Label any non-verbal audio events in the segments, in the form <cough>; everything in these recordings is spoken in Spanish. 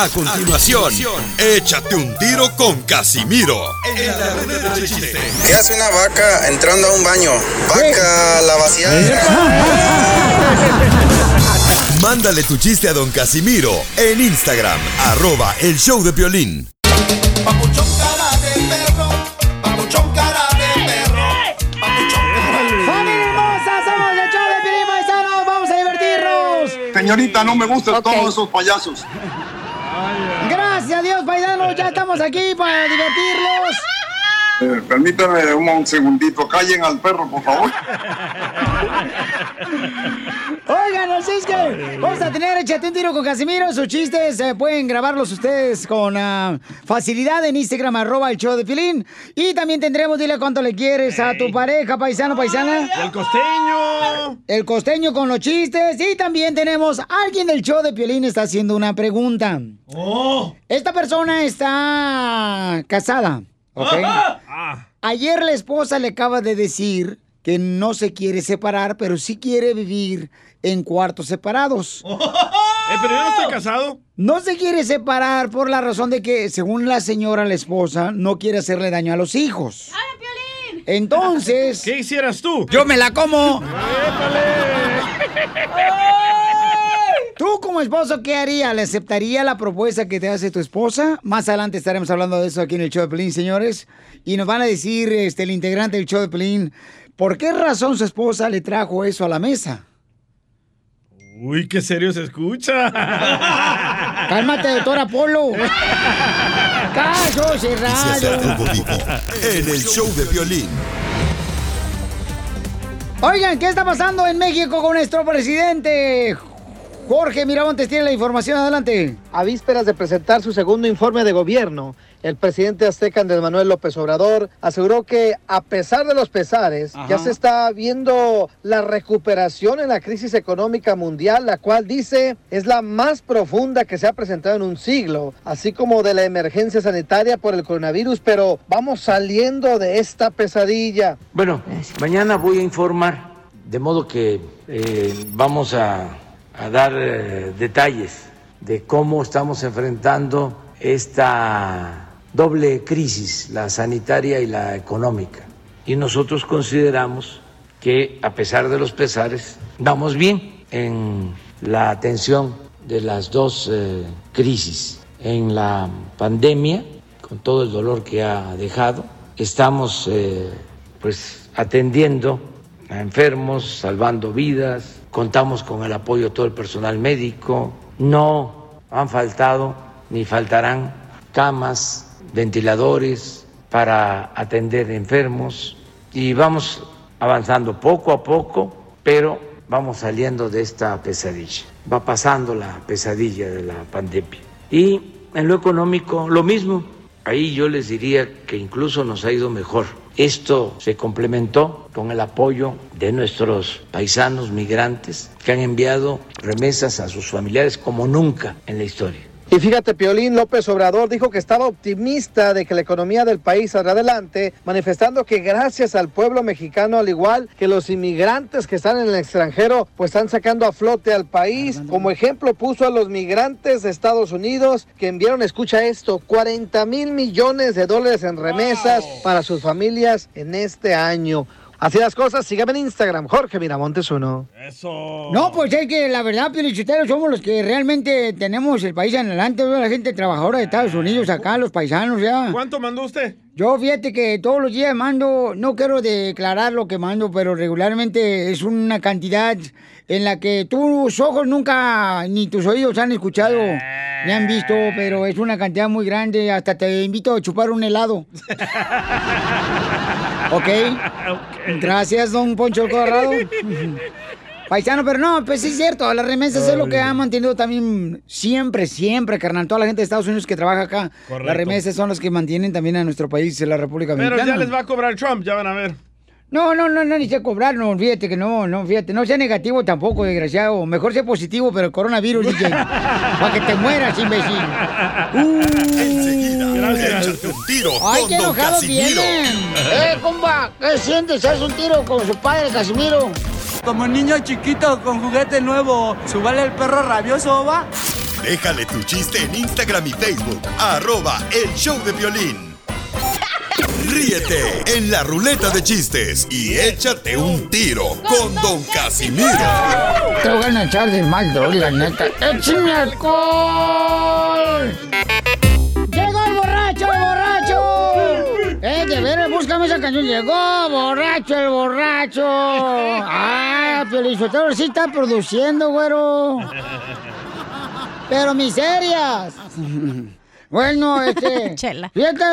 A continuación, échate un tiro con Casimiro. En la de chiste. ¿Qué hace una vaca entrando a un baño? Vaca, la vaciada. <laughs> Mándale tu chiste a don Casimiro en Instagram, arroba el show de violín. Papuchón cara de perro, papuchón cara de perro, papuchón cara de ¡Familia hermosa! ¡Somos el show de Piolín Paisanos! ¡Vamos a divertirnos! Señorita, no me gustan Ok. todos esos payasos. Gracias a Dios, paisanos, ya estamos aquí para divertirlos. Eh, permítame un, un segundito. Callen al perro, por favor. Oigan, así es que vamos a tener Échate un tiro con Casimiro. Sus chistes eh, pueden grabarlos ustedes con ah, facilidad en Instagram, arroba el show de Pilín. Y también tendremos, dile cuánto le quieres a tu pareja, paisano, paisana. El costeño. El costeño con los chistes. Y también tenemos alguien del show de Piolín está haciendo una pregunta. Oh. Esta persona está casada, ¿ok? Ayer la esposa le acaba de decir que no se quiere separar, pero sí quiere vivir en cuartos separados. <laughs> Eh, pero yo no estoy casado. No se quiere separar por la razón de que, según la señora, la esposa, no quiere hacerle daño a los hijos. Entonces... <laughs> ¿Qué hicieras tú? ¡Yo me la como! <laughs> ¿Tú como esposo qué haría? ¿Le aceptaría la propuesta que te hace tu esposa? Más adelante estaremos hablando de eso aquí en el show de Pelín, señores. Y nos van a decir, este, el integrante del show de Pelín, ¿por qué razón su esposa le trajo eso a la mesa? Uy, qué serio se escucha. <laughs> Cálmate, doctor Apolo. Caso cerrado. en el show de violín. Oigan, ¿qué está pasando en México con nuestro presidente? Jorge Miramontes tiene la información, adelante. A vísperas de presentar su segundo informe de gobierno, el presidente azteca Andrés Manuel López Obrador aseguró que a pesar de los pesares, Ajá. ya se está viendo la recuperación en la crisis económica mundial, la cual dice es la más profunda que se ha presentado en un siglo, así como de la emergencia sanitaria por el coronavirus, pero vamos saliendo de esta pesadilla. Bueno, mañana voy a informar, de modo que eh, vamos a, a dar eh, detalles de cómo estamos enfrentando esta doble crisis, la sanitaria y la económica. Y nosotros consideramos que a pesar de los pesares, vamos bien en la atención de las dos eh, crisis. En la pandemia, con todo el dolor que ha dejado, estamos eh, pues atendiendo a enfermos, salvando vidas, contamos con el apoyo de todo el personal médico, no han faltado ni faltarán camas, ventiladores para atender enfermos y vamos avanzando poco a poco, pero vamos saliendo de esta pesadilla. Va pasando la pesadilla de la pandemia. Y en lo económico, lo mismo. Ahí yo les diría que incluso nos ha ido mejor. Esto se complementó con el apoyo de nuestros paisanos migrantes que han enviado remesas a sus familiares como nunca en la historia. Y fíjate, Piolín López Obrador dijo que estaba optimista de que la economía del país saldrá adelante, manifestando que gracias al pueblo mexicano, al igual que los inmigrantes que están en el extranjero, pues están sacando a flote al país. Como ejemplo puso a los migrantes de Estados Unidos que enviaron, escucha esto, 40 mil millones de dólares en remesas para sus familias en este año. Así las cosas, síganme en Instagram, Jorge Miramontes uno. Eso. No, pues es que la verdad, Piolichotero, somos los que realmente tenemos el país en adelante, la gente trabajadora de Estados Unidos, acá, los paisanos, ya. ¿Cuánto mandó usted? Yo fíjate que todos los días mando, no quiero declarar lo que mando, pero regularmente es una cantidad en la que tus ojos nunca, ni tus oídos han escuchado, ni han visto, pero es una cantidad muy grande, hasta te invito a chupar un helado. <laughs> ¿Ok? Gracias, don Poncho Colorado. <laughs> Paisano, pero no, pues sí es cierto, las remesas es lo que ha mantenido también siempre, siempre, carnal. Toda la gente de Estados Unidos que trabaja acá, Correcto. las remesas son las que mantienen también a nuestro país, la República Pero Dominicana. ya les va a cobrar Trump, ya van a ver. No, no, no, no, ni sé cobrar, no, fíjate que no, no, fíjate, no sea negativo tampoco, desgraciado. Mejor sea positivo, pero el coronavirus, DJ, <laughs> para que te mueras, imbécil. Enseguida, échate un tiro Ay, con qué Don Casimiro. vienen. Eh, compa, ¿qué sientes? ¿Haz un tiro con su padre, Casimiro? Como niño chiquito con juguete nuevo, ¿subale el perro rabioso, va? Déjale tu chiste en Instagram y Facebook. Arroba El Show de Violín. Ríete en la ruleta de chistes y échate un tiro con Don Casimiro. Te voy a echar de mal, la neta. ¡Échame alcohol! ¡Llegó el borracho, el borracho! ¡Eh, de veras, búscame esa canción! ¡Llegó borracho, el borracho! ¡Ah, Piolizotero sí está produciendo, güero! Pero miserias. Bueno, este... <laughs> Chela. Fíjate...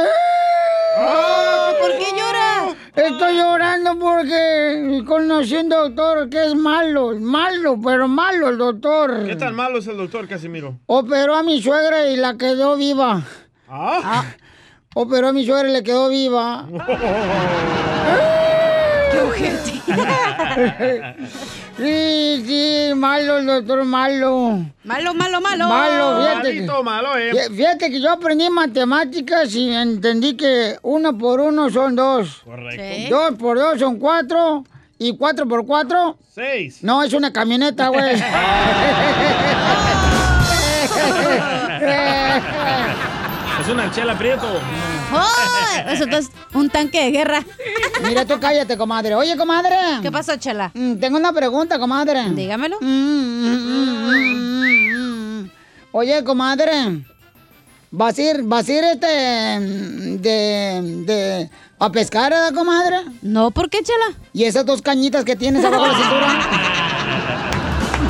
¿Por qué llora? Estoy llorando porque conocí un doctor que es malo, malo, pero malo el doctor. ¿Qué tan malo es el doctor Casimiro? Operó a mi suegra y la quedó viva. ¿Ah? Operó a mi suegra le quedó viva. <laughs> ¡Qué ojete! <laughs> Sí, sí, malo el doctor, malo. Malo, malo, malo. Malo, fíjate. que- Malito, malo, eh. fí- Fíjate que yo aprendí matemáticas y entendí que uno por uno son dos. Correcto. Sí. Dos por dos son cuatro. ¿Y cuatro por cuatro? Seis. No, es una camioneta, güey. <laughs> Es una chela prieto. ¡Oh! Eso es un tanque de guerra. Mira, tú cállate, comadre. Oye, comadre. ¿Qué pasó, Chela? Mm, Tengo una pregunta, comadre. Dígamelo. Mm, mm, mm, mm, mm. Oye, comadre. ¿Vas a ir, vas a ir este, de, de, a pescar, ¿verdad, comadre? No, ¿por qué, Chela? ¿Y esas dos cañitas que tienes abajo de la cintura?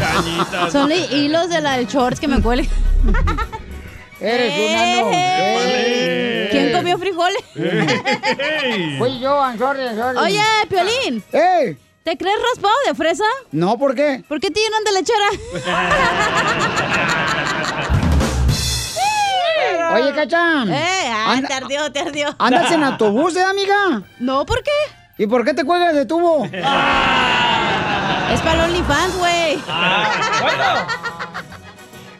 <laughs> Cañitas. Son hilos de la del shorts que me cuelgan. <laughs> Eres una no. Eh. ¿Quién comió frijoles? Ey. Fui yo, I'm sorry, I'm sorry. Oye, Piolín, ¡Ey! ¿te crees raspado de fresa? No, ¿por qué? ¿Por qué te llenan de lechera? <laughs> Oye, cachán. eh, ah, Anda- te ardió, te ardió. ¿Andas en autobús, eh, amiga? No, ¿por qué? ¿Y por qué te cuelgas de tubo? Es para el OnlyFans, güey.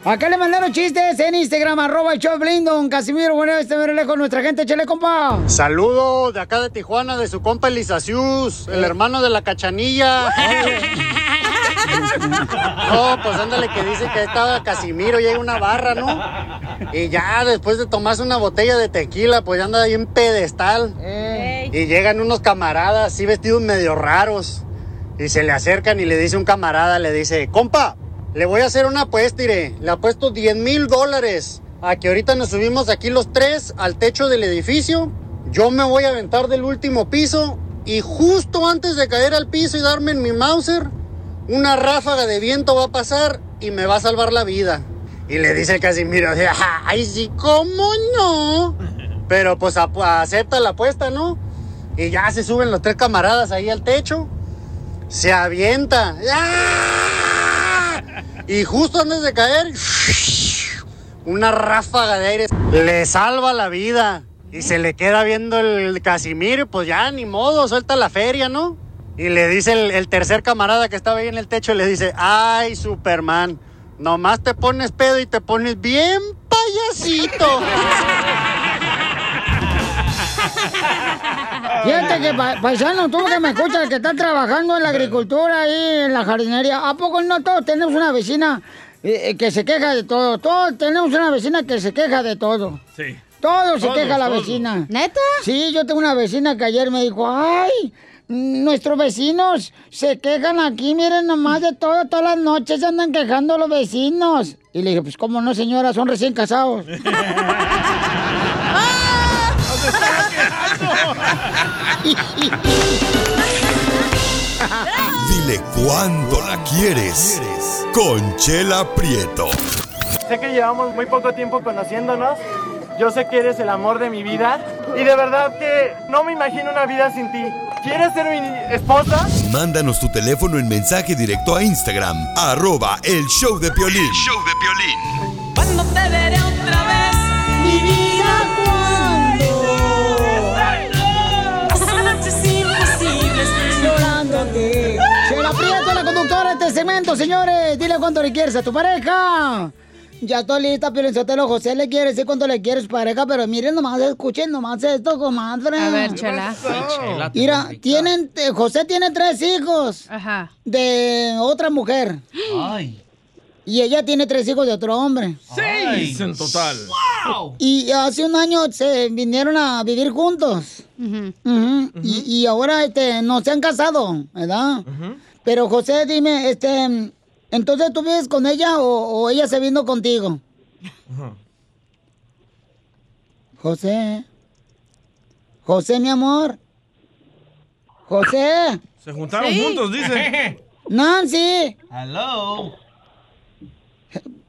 Acá le mandaron chistes en Instagram, arroba el show de don Casimiro. Bueno, este ver lejos nuestra gente, chale, compa. Saludo de acá de Tijuana, de su compa Elisacius, el hermano de la cachanilla. <laughs> No, pues ándale que dice que estaba Casimiro y hay una barra, ¿no? Y ya después de tomarse una botella de tequila, pues ya anda ahí en pedestal. Eh, Y llegan unos camaradas así vestidos medio raros. Y se le acercan y le dice un camarada, le dice, compa, le voy a hacer una apuesta, iré. Le apuesto 10 mil dólares a que ahorita nos subimos aquí los tres al techo del edificio. Yo me voy a aventar del último piso y justo antes de caer al piso y darme en mi Mauser, una ráfaga de viento va a pasar y me va a salvar la vida. Y le dice el Casimiro, ay, sí, ¿cómo no? <laughs> Pero pues acepta la apuesta, ¿no? Y ya se suben los tres camaradas ahí al techo. Se avienta. ¡Ah! Y justo antes de caer, una ráfaga de aire le salva la vida. Y se le queda viendo el Casimiro, y pues ya ni modo, suelta la feria, ¿no? Y le dice el, el tercer camarada que estaba ahí en el techo, le dice, ay, Superman, nomás te pones pedo y te pones bien payasito. <laughs> Fíjate que, pa- paisano, tú que me escuchas, que está trabajando en la agricultura ahí en la jardinería. ¿A poco no todos tenemos una vecina eh, eh, que se queja de todo? Todos tenemos una vecina que se queja de todo. Sí. Todo se Todos, queja la todos. vecina. ¿Neta? Sí, yo tengo una vecina que ayer me dijo, ay, nuestros vecinos se quejan aquí, miren nomás de todo, todas las noches se andan quejando los vecinos. Y le dije, pues cómo no, señora, son recién casados. <laughs> <laughs> Dile cuándo la quieres. Conchela Prieto. Sé que llevamos muy poco tiempo conociéndonos. Yo sé que eres el amor de mi vida. Y de verdad que no me imagino una vida sin ti. ¿Quieres ser mi esposa? Mándanos tu teléfono en mensaje directo a Instagram, arroba el show de Piolín. show de Piolín. Cuando te veré otra vez, mi vida este segmento, señores. Dile cuánto le quieres a tu pareja. Ya estoy lista, pero Sotelo José le quiere decir cuánto le quieres a su pareja, pero miren nomás, escuchen nomás esto, comadre. A ver, Chela. Mira, tienen, eh, José tiene tres hijos Ajá. de otra mujer. Ay. Y ella tiene tres hijos de otro hombre. Seis en total. Y hace un año se vinieron a vivir juntos. Ujú. Y, y ahora este, no se han casado, ¿verdad? Pero José, dime, este, entonces tú vives con ella o, o ella se vino contigo? José. José, mi amor. José. Se juntaron juntos, dice. <laughs> Nancy. Hello.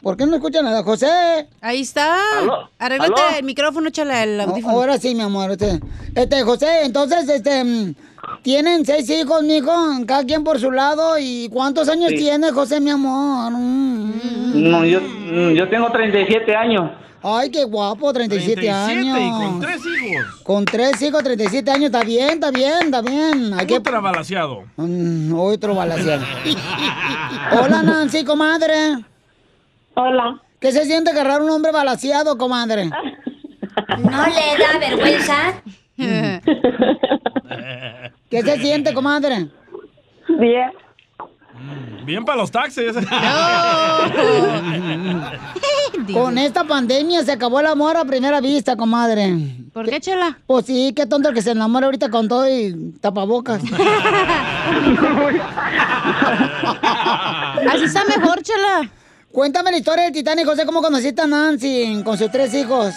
¿Por qué no escuchan nada, José? Ahí está. ¿Aló? Arréglate ¿Aló? el micrófono, échale el audífono. Ahora sí, mi amor. Este, este, José, entonces, este, mm, tienen seis hijos, mijo, cada quien por su lado. ¿Y cuántos años Sí. tiene, José, mi amor? Mm. No, yo, mm, yo tengo 37 años. Ay, qué guapo, 37, 37 años. y con tres hijos. Con tres hijos, 37 años, está bien, está bien, está bien. Hay que... Ultra balaseado. Mm, otro balaseado. <laughs> Hola, Nancy, comadre. Hola. ¿Qué se siente agarrar un hombre balaseado, comadre? <laughs> ¿No le da vergüenza? <laughs> <laughs> ¿Qué se siente, comadre? Bien. Bien para los taxis. <laughs> <laughs> Con esta pandemia se acabó el amor a primera vista, comadre. ¿Por qué, chela? Pues sí, qué tonto el que se enamora ahorita con todo y tapabocas. Así está mejor, chela. Cuéntame la historia del Titanic, José, cómo conociste a Nancy con sus tres hijos.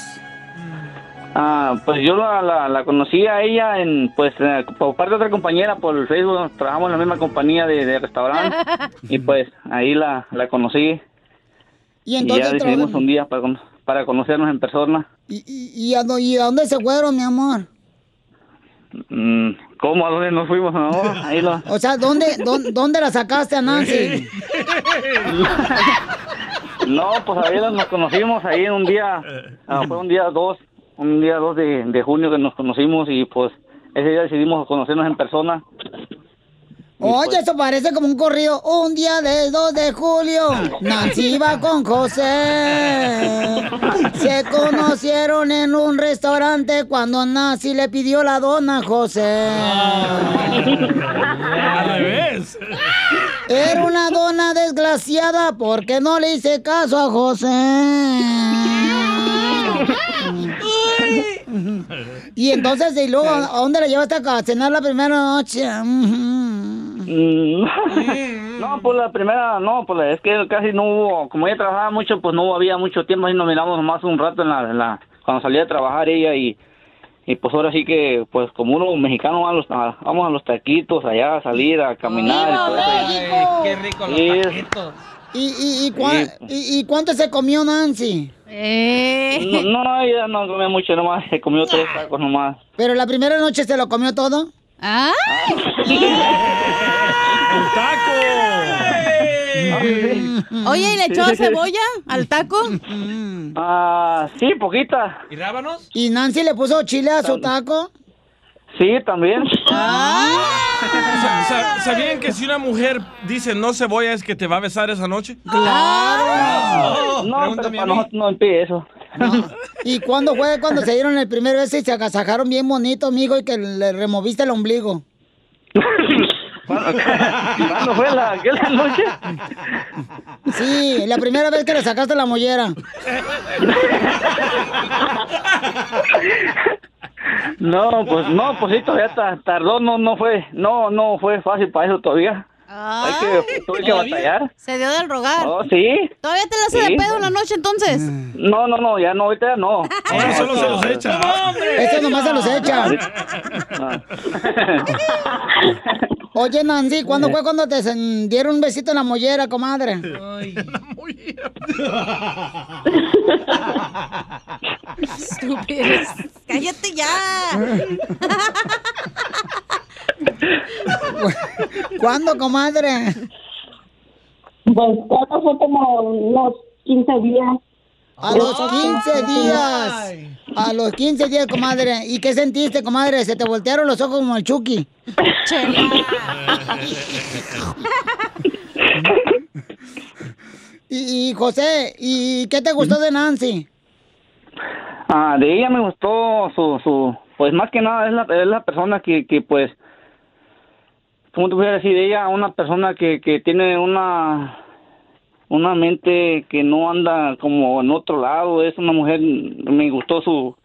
Ah, pues yo la, la, la conocí a ella en, pues, eh, por parte de otra compañera por el Facebook. Trabajamos en la misma compañía de, de restaurante. <laughs> y pues ahí la, la conocí. Y Y, entonces ya decidimos un día para, para conocernos en persona. ¿Y, y, a, dó- y a dónde se fueron, mi amor? Mm, ¿Cómo? ¿A dónde nos fuimos? No, ahí lo... O sea, ¿dónde, dónde, dónde la sacaste a Nancy? <laughs> No, pues ahí nos conocimos ahí en un día, ah, fue un día dos, un día dos de, de junio que nos conocimos y pues ese día decidimos conocernos en persona. Oye, eso parece como un corrido. Un día del 2 de julio, Nancy iba con José. Se conocieron en un restaurante cuando Nancy le pidió la dona a José. Al revés. Era una dona desgraciada porque no le hice caso a José. <laughs> Y entonces, y luego, ¿a dónde la llevaste a cenar la primera noche? Mm, No, pues la primera, no, pues la- es que casi no hubo, como ella trabajaba mucho, pues no había mucho tiempo, ahí nos miramos nomás un rato en la, en la cuando salía a trabajar ella y, y pues ahora sí que, pues como uno mexicano, va a los- a- vamos a los taquitos allá a salir a caminar. y todo eso. qué rico los taquitos. ¿Y, y, y, cua- y- y cuánto se comió Nancy? No, no, ella no comía mucho, nomás se comió tres tacos nomás. ¿Pero la primera noche se lo comió todo? ¡Ah! <laughs> Oye, ¿y le echó cebolla al taco? Ah, sí, poquita. ¿Y rábanos? ¿Y Nancy le puso chile a su taco? Sí, también. Sa- ¿Sabían que si una mujer dice no cebolla es que te va a besar esa noche? ¡Claro! No, pero para nosotros no impide eso. ¿Y cuándo fue cuando se dieron el primer beso y se agasajaron bien bonito, amigo, y que le removiste el ombligo? ¿Cuándo fue la, aquella noche? Sí, la primera vez que le sacaste la mollera. <laughs> No, pues no, pues sí, todavía ta- tardó, no, no fue, no, no fue fácil para eso todavía. Hay que, tuve que batallar. Se dio del rogar. Oh, sí. ¿Todavía te la hace Sí. de pedo en la noche entonces? No, no, no, ya no, ahorita ya no. <laughs> Ahora solo se los echa. Este nomás se los echa. Oye, Nancy, ¿cuándo fue cuando te dieron un besito en la mollera, comadre? Estúpidos. Cállate ya. ¿Cuándo, comadre? Pues cuando fue como unos 15 días. A los 15 días. A los 15 días, comadre. ¿Y qué sentiste, comadre? ¿Se te voltearon los ojos como el Chucky? <laughs> y, y, José, ¿y qué te gustó de Nancy? Ah, de ella me gustó su, su, pues más que nada es la, es la persona que, que pues, ¿cómo te voy a decir? Ella, una persona que, que tiene una, una mente que no anda como en otro lado. Es una mujer, me gustó su,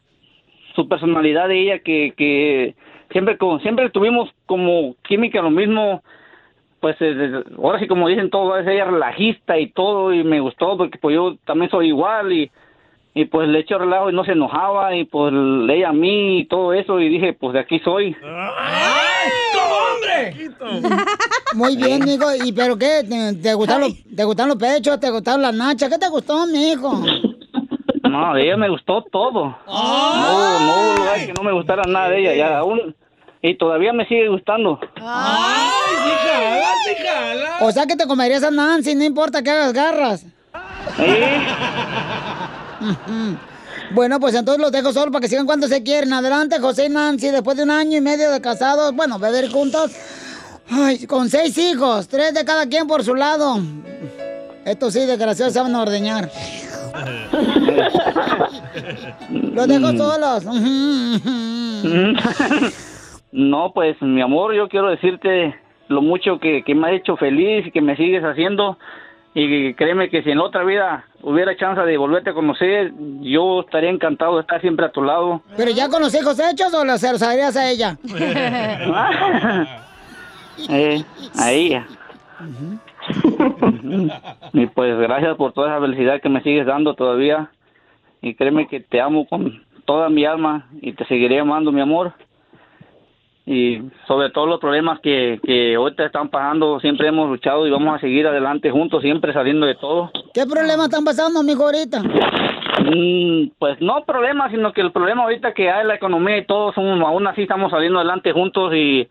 su personalidad de ella, que, que siempre, como, siempre tuvimos como química lo mismo. Pues ahora sí, como dicen todos, es ella relajista y todo, y me gustó porque pues yo también soy igual y y pues le echo relajo y no se enojaba y pues ella a mí y todo eso y dije pues de aquí soy <laughs> Muy bien, mijo. ¿Y pero qué? ¿Te, te gustaron los, ¿Te gustaron los pechos? ¿Te gustaron las nachas? ¿Qué te gustó, mijo? no de ella me gustó todo no no hubo lugar que no me gustara nada de ella ya aún y todavía me sigue gustando O sea que te comerías a Nancy, no importa que hagas garras. Bueno, pues entonces los dejo solo para que sigan cuando se quieren. Adelante, José y Nancy, después de un año y medio de casados, bueno, beber juntos. Ay, con seis hijos, tres de cada quien por su lado. Estos sí, desgraciados, saben ordeñar. <laughs> Los dejo Mm. solos. <laughs> No, pues mi amor, yo quiero decirte lo mucho que, que me ha hecho feliz y que me sigues haciendo. Y créeme que si en otra vida hubiera chance de volverte a conocer, yo estaría encantado de estar siempre a tu lado. ¿Pero ya con los hijos hechos o los harías a ella? <laughs> <laughs> Eh, a ella. Y pues gracias por toda esa felicidad que me sigues dando todavía. Y créeme que te amo con toda mi alma y te seguiré amando, mi amor. Y sobre todos los problemas que, que ahorita están pasando, siempre hemos luchado y vamos a seguir adelante juntos, siempre saliendo de todo. ¿Qué problema están pasando, mijo, ahorita? Mm, pues no problema, sino que el problema ahorita que hay la economía y todo, son, aún así estamos saliendo adelante juntos y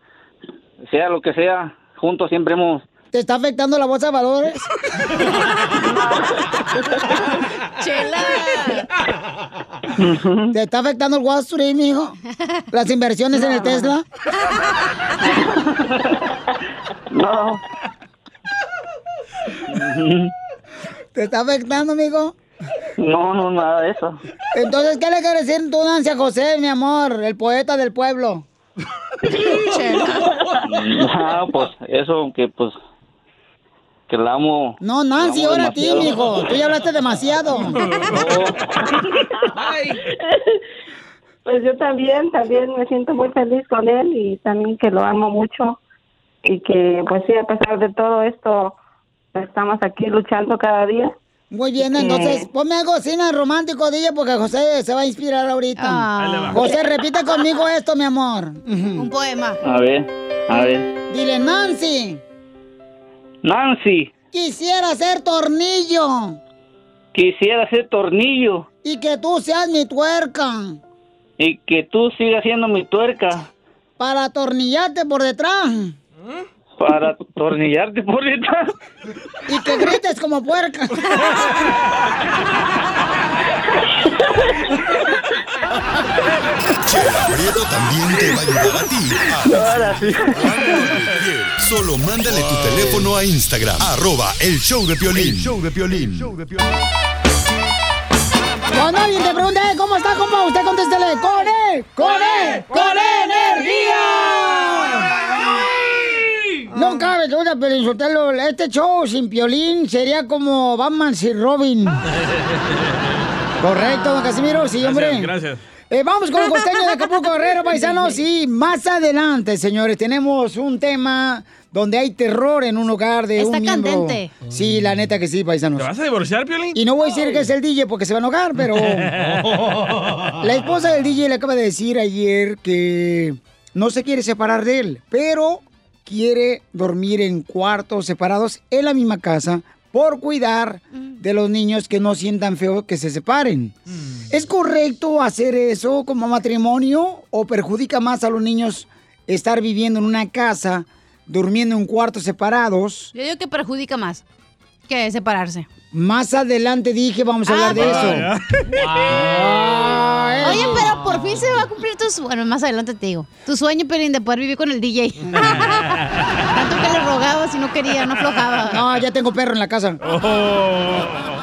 sea lo que sea, juntos siempre hemos ¿Te está afectando la bolsa de valores? <laughs> <laughs> ¿Te está afectando el Wall Street, mijo? ¿Las inversiones en el Tesla? No. ¿Te está afectando, amigo? No, no, nada de eso. Entonces, ¿qué le quieres decir tú, Nancy, a José, mi amor, el poeta del pueblo? <laughs> Ah, pues eso que pues que la amo. No, Nancy, amo ahora a ti, mijo. Tú ya hablaste demasiado. <laughs> Pues yo también, también me siento muy feliz con él y también que lo amo mucho y que pues sí, a pesar de todo esto, estamos aquí luchando cada día. Muy bien, Eh. entonces ponme algo en romántico, DJ, porque José se va a inspirar ahorita. Va. José, repite conmigo esto, mi amor. Un poema. A ver, a ver. Dile, Nancy, Nancy, quisiera ser tornillo. Quisiera ser tornillo. Y que tú seas mi tuerca. Y que tú sigas siendo mi tuerca. Para atornillarte por detrás para atornillarte por detrás. <laughs> y que grites como puerca. Chela Prieto también te va a ayudar a ti. Ahora sí. Solo mándale tu teléfono a Instagram, arroba el show de Piolín. Show de Piolín. Cuando alguien te pregunte, "Eh, ¿cómo está, compa? Usted contéstele, ¡con él! ¡Con él! ¡Con energía! No pero insultarlo. Este show sin Piolín sería como Batman sin Robin. <laughs> Correcto, don Casimiro, sí, hombre. Gracias, gracias. Eh, vamos con el costeño de Acapulco <laughs> Guerrero, paisanos. Y más adelante, señores, tenemos un tema donde hay terror en un hogar de Está un miembro. candente. Sí, la neta que sí, paisanos. ¿Te vas a divorciar, Piolín? Y no voy a decir que es el DJ porque se va a enojar, pero <laughs> la esposa del DJ le acaba de decir ayer que no se quiere separar de él, pero quiere dormir en cuartos separados en la misma casa por cuidar de los niños que no sientan feo que se separen. ¿Es correcto hacer eso como matrimonio o perjudica más a los niños estar viviendo en una casa, durmiendo en cuartos separados? Yo digo que perjudica más que separarse. Más adelante dije, vamos a hablar de eso. <laughs> Oye, pero por fin se va a cumplir tu sueño. Bueno, más adelante te digo. Tu sueño, Pelín, de poder vivir con el DJ. <laughs> <laughs> Tanto si no quería, no aflojaba. <laughs> No, ya tengo perro en la casa.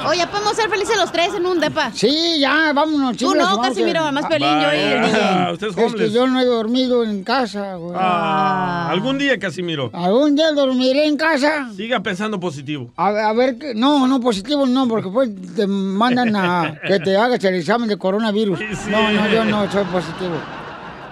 Oye, ya podemos ser felices los tres en un depa. Sí, ya, vámonos, Tú chicos. no, Casimiro, más Piolín, yo y el Vaya, DJ. usted es Es que yo no he dormido en casa, güey. Ah, algún día, Casimiro. ¿Algún día dormiré en casa? Siga pensando positivo. A, a ver, no, no, positivo no, porque pues te mandan a <laughs> que te hagas el examen de coronavirus. No, no, yo no soy positivo.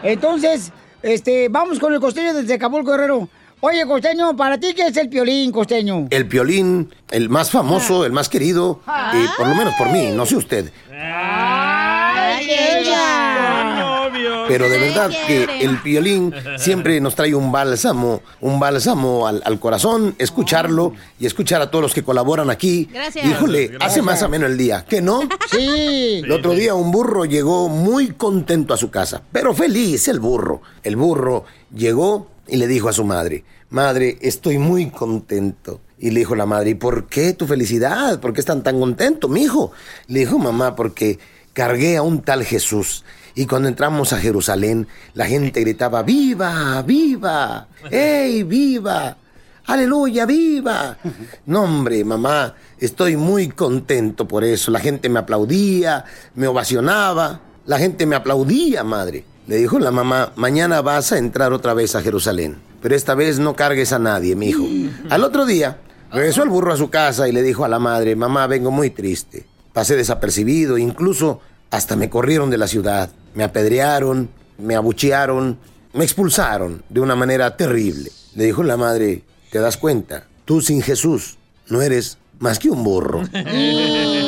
Entonces, este, vamos con el costeño desde Acapulco, Guerrero. Oye, costeño, ¿para ti qué es el piolín, costeño? El piolín, el más famoso, el más querido, y por lo menos por mí, no sé usted. ¡Ay, ella! Pero de verdad que el violín siempre nos trae un bálsamo, un bálsamo al, al corazón, escucharlo y escuchar a todos los que colaboran aquí. Gracias. Híjole, Gracias. hace más ameno el día, ¿qué no? Sí. El otro día un burro llegó muy contento a su casa, pero feliz el burro. El burro llegó y le dijo a su madre, madre, estoy muy contento. Y le dijo la madre, ¿y por qué tu felicidad? ¿Por qué están tan contento, mi hijo? Le dijo, mamá, porque cargué a un tal Jesús. Y cuando entramos a Jerusalén, la gente gritaba, ¡Viva! ¡Viva! ¡Ey, viva! ¡Aleluya, viva! No, hombre, mamá, estoy muy contento por eso. La gente me aplaudía, me ovacionaba. La gente me aplaudía, madre. Le dijo la mamá, mañana vas a entrar otra vez a Jerusalén. Pero esta vez no cargues a nadie, mi hijo. Al otro día, regresó el burro a su casa y le dijo a la madre, mamá, vengo muy triste. Pasé desapercibido, incluso hasta me corrieron de la ciudad. Me apedrearon, me abuchearon, me expulsaron de una manera terrible. Le dijo la madre, ¿te das cuenta? Tú sin Jesús no eres más que un burro. <laughs>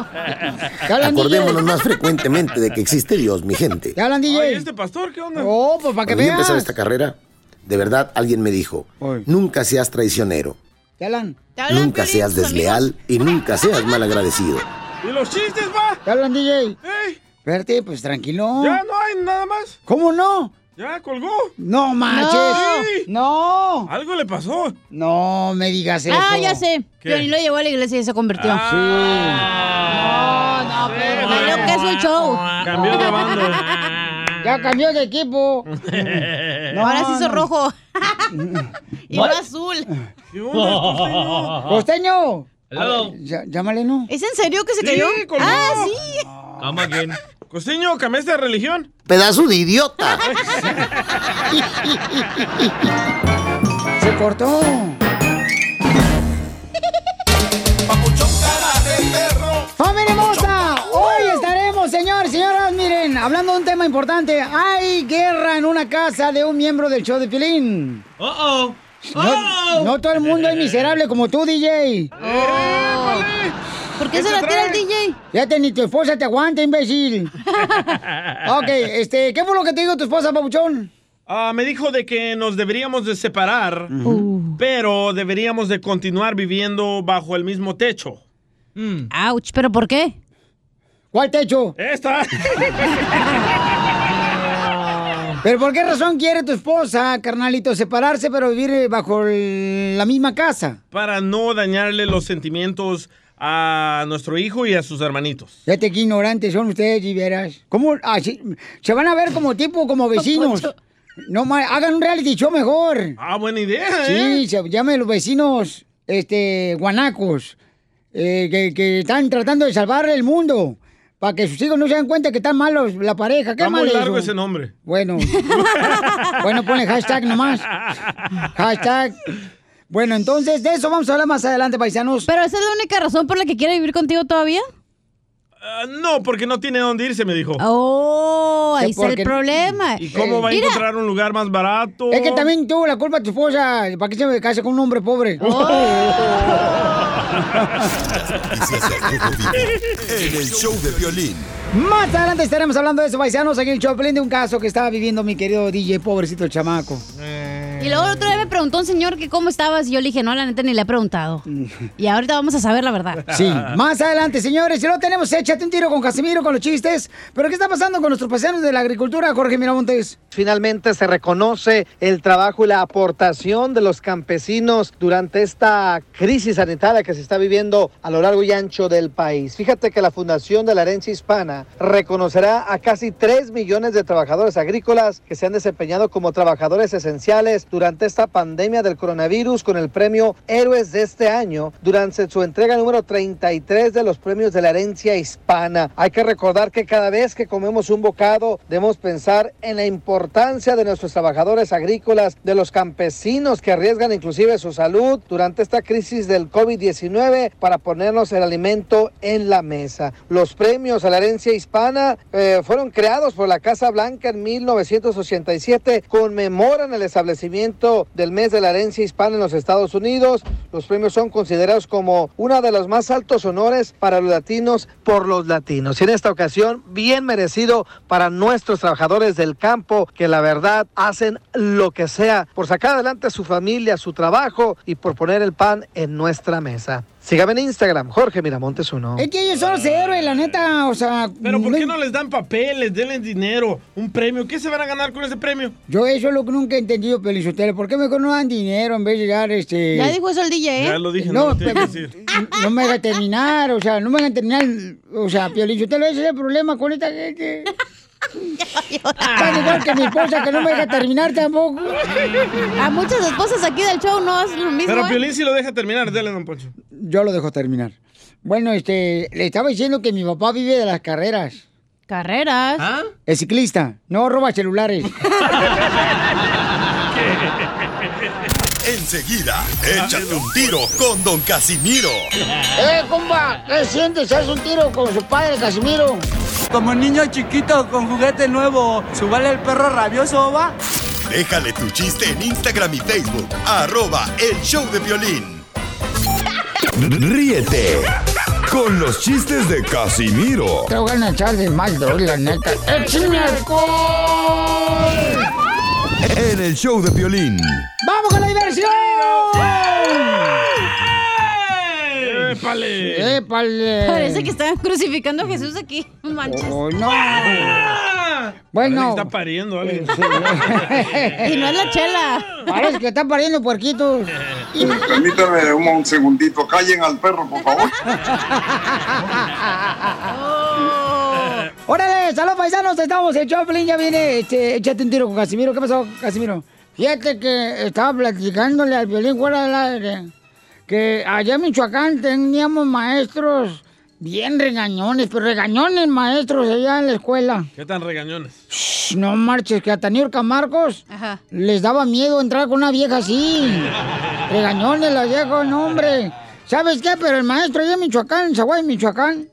<laughs> Acordémonos más frecuentemente de que existe Dios, mi gente. ¿Te hablan, DJ? Ay, este pastor, ¿qué onda? Oh, pues para que Cuando yo empezaba veas. esta carrera, de verdad alguien me dijo, nunca seas traicionero, ¿Te hablan? nunca seas desleal y nunca seas malagradecido. ¿Y los chistes, va? ¿Te hablan, DJ? Espérate, pues tranquilo. ¿Ya no hay nada más? ¿Cómo no? ¿Ya colgó? No manches. Sí. No. Algo le pasó. No me digas eso. Ah, ya sé. Piolín lo llevó a la iglesia y se convirtió. Ah. No, no, pero que es un show. Cambió de bando. Ya cambió de equipo. <laughs> Ahora se hizo no. rojo. <laughs> y no What? azul. ¿Qué onda, Costeño. Hello. A ver, ya- Llámale, ¿no? ¿Es en serio que se Sí, cayó? colgó. Ah, sí. Come again. Costeño, ¿cambiaste de religión? Pedazo de idiota. <laughs> Se cortó. ¡Familia hermosa! Hoy estaremos, señores, señoras, miren, hablando de un tema importante. Hay guerra en una casa de un miembro del show de Pilín. Uh-oh. No, no todo el mundo es miserable como tú, DJ. ¿Por qué se la tira el DJ? Fíjate, ni tu esposa te aguanta, imbécil. <laughs> ok, este, ¿qué fue lo que te dijo tu esposa, papuchón? Ah, me dijo de que nos deberíamos de separar, pero deberíamos de continuar viviendo bajo el mismo techo. Ouch, ¿pero por qué? ¿Cuál techo? Esta. <laughs> ¿Pero por qué razón quiere tu esposa, carnalito, separarse pero vivir bajo el- la misma casa? Para no dañarle los sentimientos a nuestro hijo y a sus hermanitos. Fíjate qué ignorantes son ustedes, y verás. ¿Cómo? Ah, sí, se van a ver como tipo, como vecinos. No, ma- hagan un reality show mejor. Ah, buena idea, ¿eh? Sí, se llame los vecinos, este, guanacos, eh, que, que están tratando de salvar el mundo. Para que sus hijos no se den cuenta que están malos la pareja. ¿Qué Está mal muy largo eso? ese nombre. Bueno. <laughs> bueno, ponle hashtag nomás. <laughs> Hashtag. Bueno, entonces de eso vamos a hablar más adelante, paisanos. ¿Pero esa es la única razón por la que quiere vivir contigo todavía? Ah, no, porque no tiene dónde irse, me dijo. Oh, ahí está el problema. ¿Y cómo va a Mira, encontrar un lugar más barato? Es que también tuvo la culpa tu esposa. ¿Para qué se me case con un hombre pobre? <laughs> En el show de violín. Más adelante estaremos hablando de eso, paisanos. Aquí en el Choplin de un caso que estaba viviendo mi querido DJ, pobrecito el chamaco. Y luego el otro día me preguntó un señor que cómo estabas y yo le dije, no, la neta ni le he preguntado. Y ahorita vamos a saber la verdad. <laughs> Sí, más adelante, señores. Y luego tenemos Échate un tiro con Casimiro con los chistes. Pero ¿qué está pasando con nuestros paisanos de la agricultura, Jorge Miramontes? Finalmente se reconoce el trabajo y la aportación de los campesinos durante esta crisis sanitaria que se está viviendo a lo largo y ancho del país. Fíjate que la Fundación de la Herencia Hispana reconocerá a casi 3 millones de trabajadores agrícolas que se han desempeñado como trabajadores esenciales durante esta pandemia del coronavirus con el premio Héroes de este año durante su entrega número 33 de los premios de la herencia hispana. Hay que recordar que cada vez que comemos un bocado debemos pensar en la importancia de nuestros trabajadores agrícolas, de los campesinos que arriesgan inclusive su salud durante esta crisis del COVID-19 para ponernos el alimento en la mesa. Los premios a la herencia hispana eh, fueron creados por la Casa Blanca en 1987, conmemoran el establecimiento del mes de la herencia hispana en los Estados Unidos. Los premios son considerados como uno de los más altos honores para los latinos por los latinos. Y en esta ocasión, bien merecido para nuestros trabajadores del campo que la verdad hacen lo que sea por sacar adelante a su familia, su trabajo y por poner el pan en nuestra mesa. Sígame en Instagram, Jorge Miramontes uno. Es que ellos son los héroes, la neta, o sea... Pero ¿por qué no les dan papeles, denles dinero, un premio? ¿Qué se van a ganar con ese premio? Yo eso es lo que nunca he entendido, Pelizotelo. ¿Por qué mejor no dan dinero en vez de dar este... Ya dijo eso el DJ, ¿eh? Ya lo dije, no, No, lo tengo que pero- decir. no me haga terminar, o sea, no me hagan terminar, o sea, Piolichotelo, ese es el problema con esta gente. <laughs> Tan igual que mi esposa, que no me deja terminar tampoco. A muchas esposas aquí del show no hacen lo mismo. Pero ¿eh? Piolín si lo deja terminar, dale, don Poncho. Yo lo dejo terminar. Bueno, este, le estaba diciendo que mi papá vive de las carreras. ¿Carreras? ¿Ah? Es ciclista, no roba celulares. <laughs> <laughs> Enseguida, échate un tiro con Don Casimiro. ¡Eh, compa! ¿Qué sientes? ¿Haz un tiro con su padre, Casimiro? Como niño chiquito con juguete nuevo, ¿subale el perro rabioso, va? Déjale tu chiste en Instagram y Facebook. Arroba el show de violín. Ríete con los chistes de Casimiro Te voy a echar de mal, droga, la neta. ¡Échame alcohol! En el show de violín. ¡Vamos con la diversión! ¡Épale! ¡Épale! Parece que están crucificando a Jesús aquí. Manches. ¡Oh, no! Parece Bueno. que está pariendo alguien. <laughs> Y no es la chela. Parece que están pariendo puerquitos. Permítame un, un segundito. Callen al perro, por favor. <laughs> ¡Órale! ¡Saludos, paisanos! Estamos en Choplin. Ya viene, este, échate un tiro con Casimiro. ¿Qué pasó, Casimiro? Fíjate que estaba platicándole al violín fuera del aire. Que allá en Michoacán teníamos maestros bien regañones, pero regañones maestros allá en la escuela. ¿Qué tan regañones? Shh, no marches, que a Taniurca Marcos Ajá. les daba miedo entrar con una vieja así. <laughs> Regañones la vieja, no, hombre. ¿Sabes qué? Pero el maestro allá en Michoacán, en Zaguay, Michoacán,